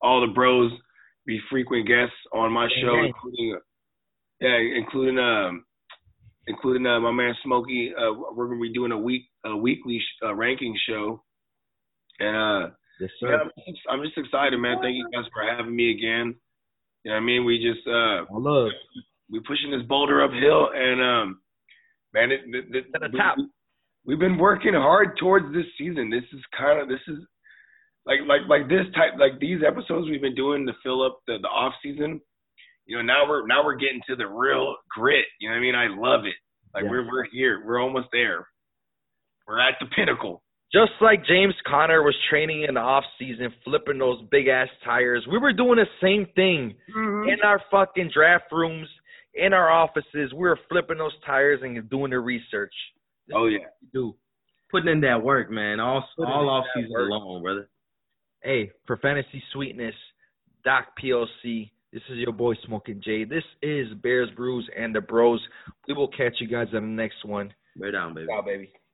all the bros be frequent guests on my show, including yeah, including um including uh, my man Smokey. Uh, we're gonna be doing a week a weekly sh- uh, ranking show, and uh. Yes, Yeah. I'm just, I'm just excited, man. Thank you guys for having me again. You know what I mean? We just uh love. we pushing this boulder uphill and um man it, it, it, To the we- top. We- we've been working hard towards this season. This is kind of this is like like like this type like these episodes we've been doing to fill up the, the off season. You know, now we're now we're getting to the real grit. You know what I mean? I love it. Like Yeah. we're we're here. We're almost there. We're at the pinnacle. Just like James Conner was training in the off season, flipping those big ass tires, we were doing the same thing mm-hmm. in our fucking draft rooms, in our offices. We were flipping those tires and doing the research. Oh yeah. You do putting in that work, man. All Putting all off season work. alone, brother. Hey, for Fantasy Sweetness, Doc PLC. This is your boy Smoking Jay. This is Bears Brews and the Bros. We will catch you guys on the next one. Right down, baby. Ciao, baby.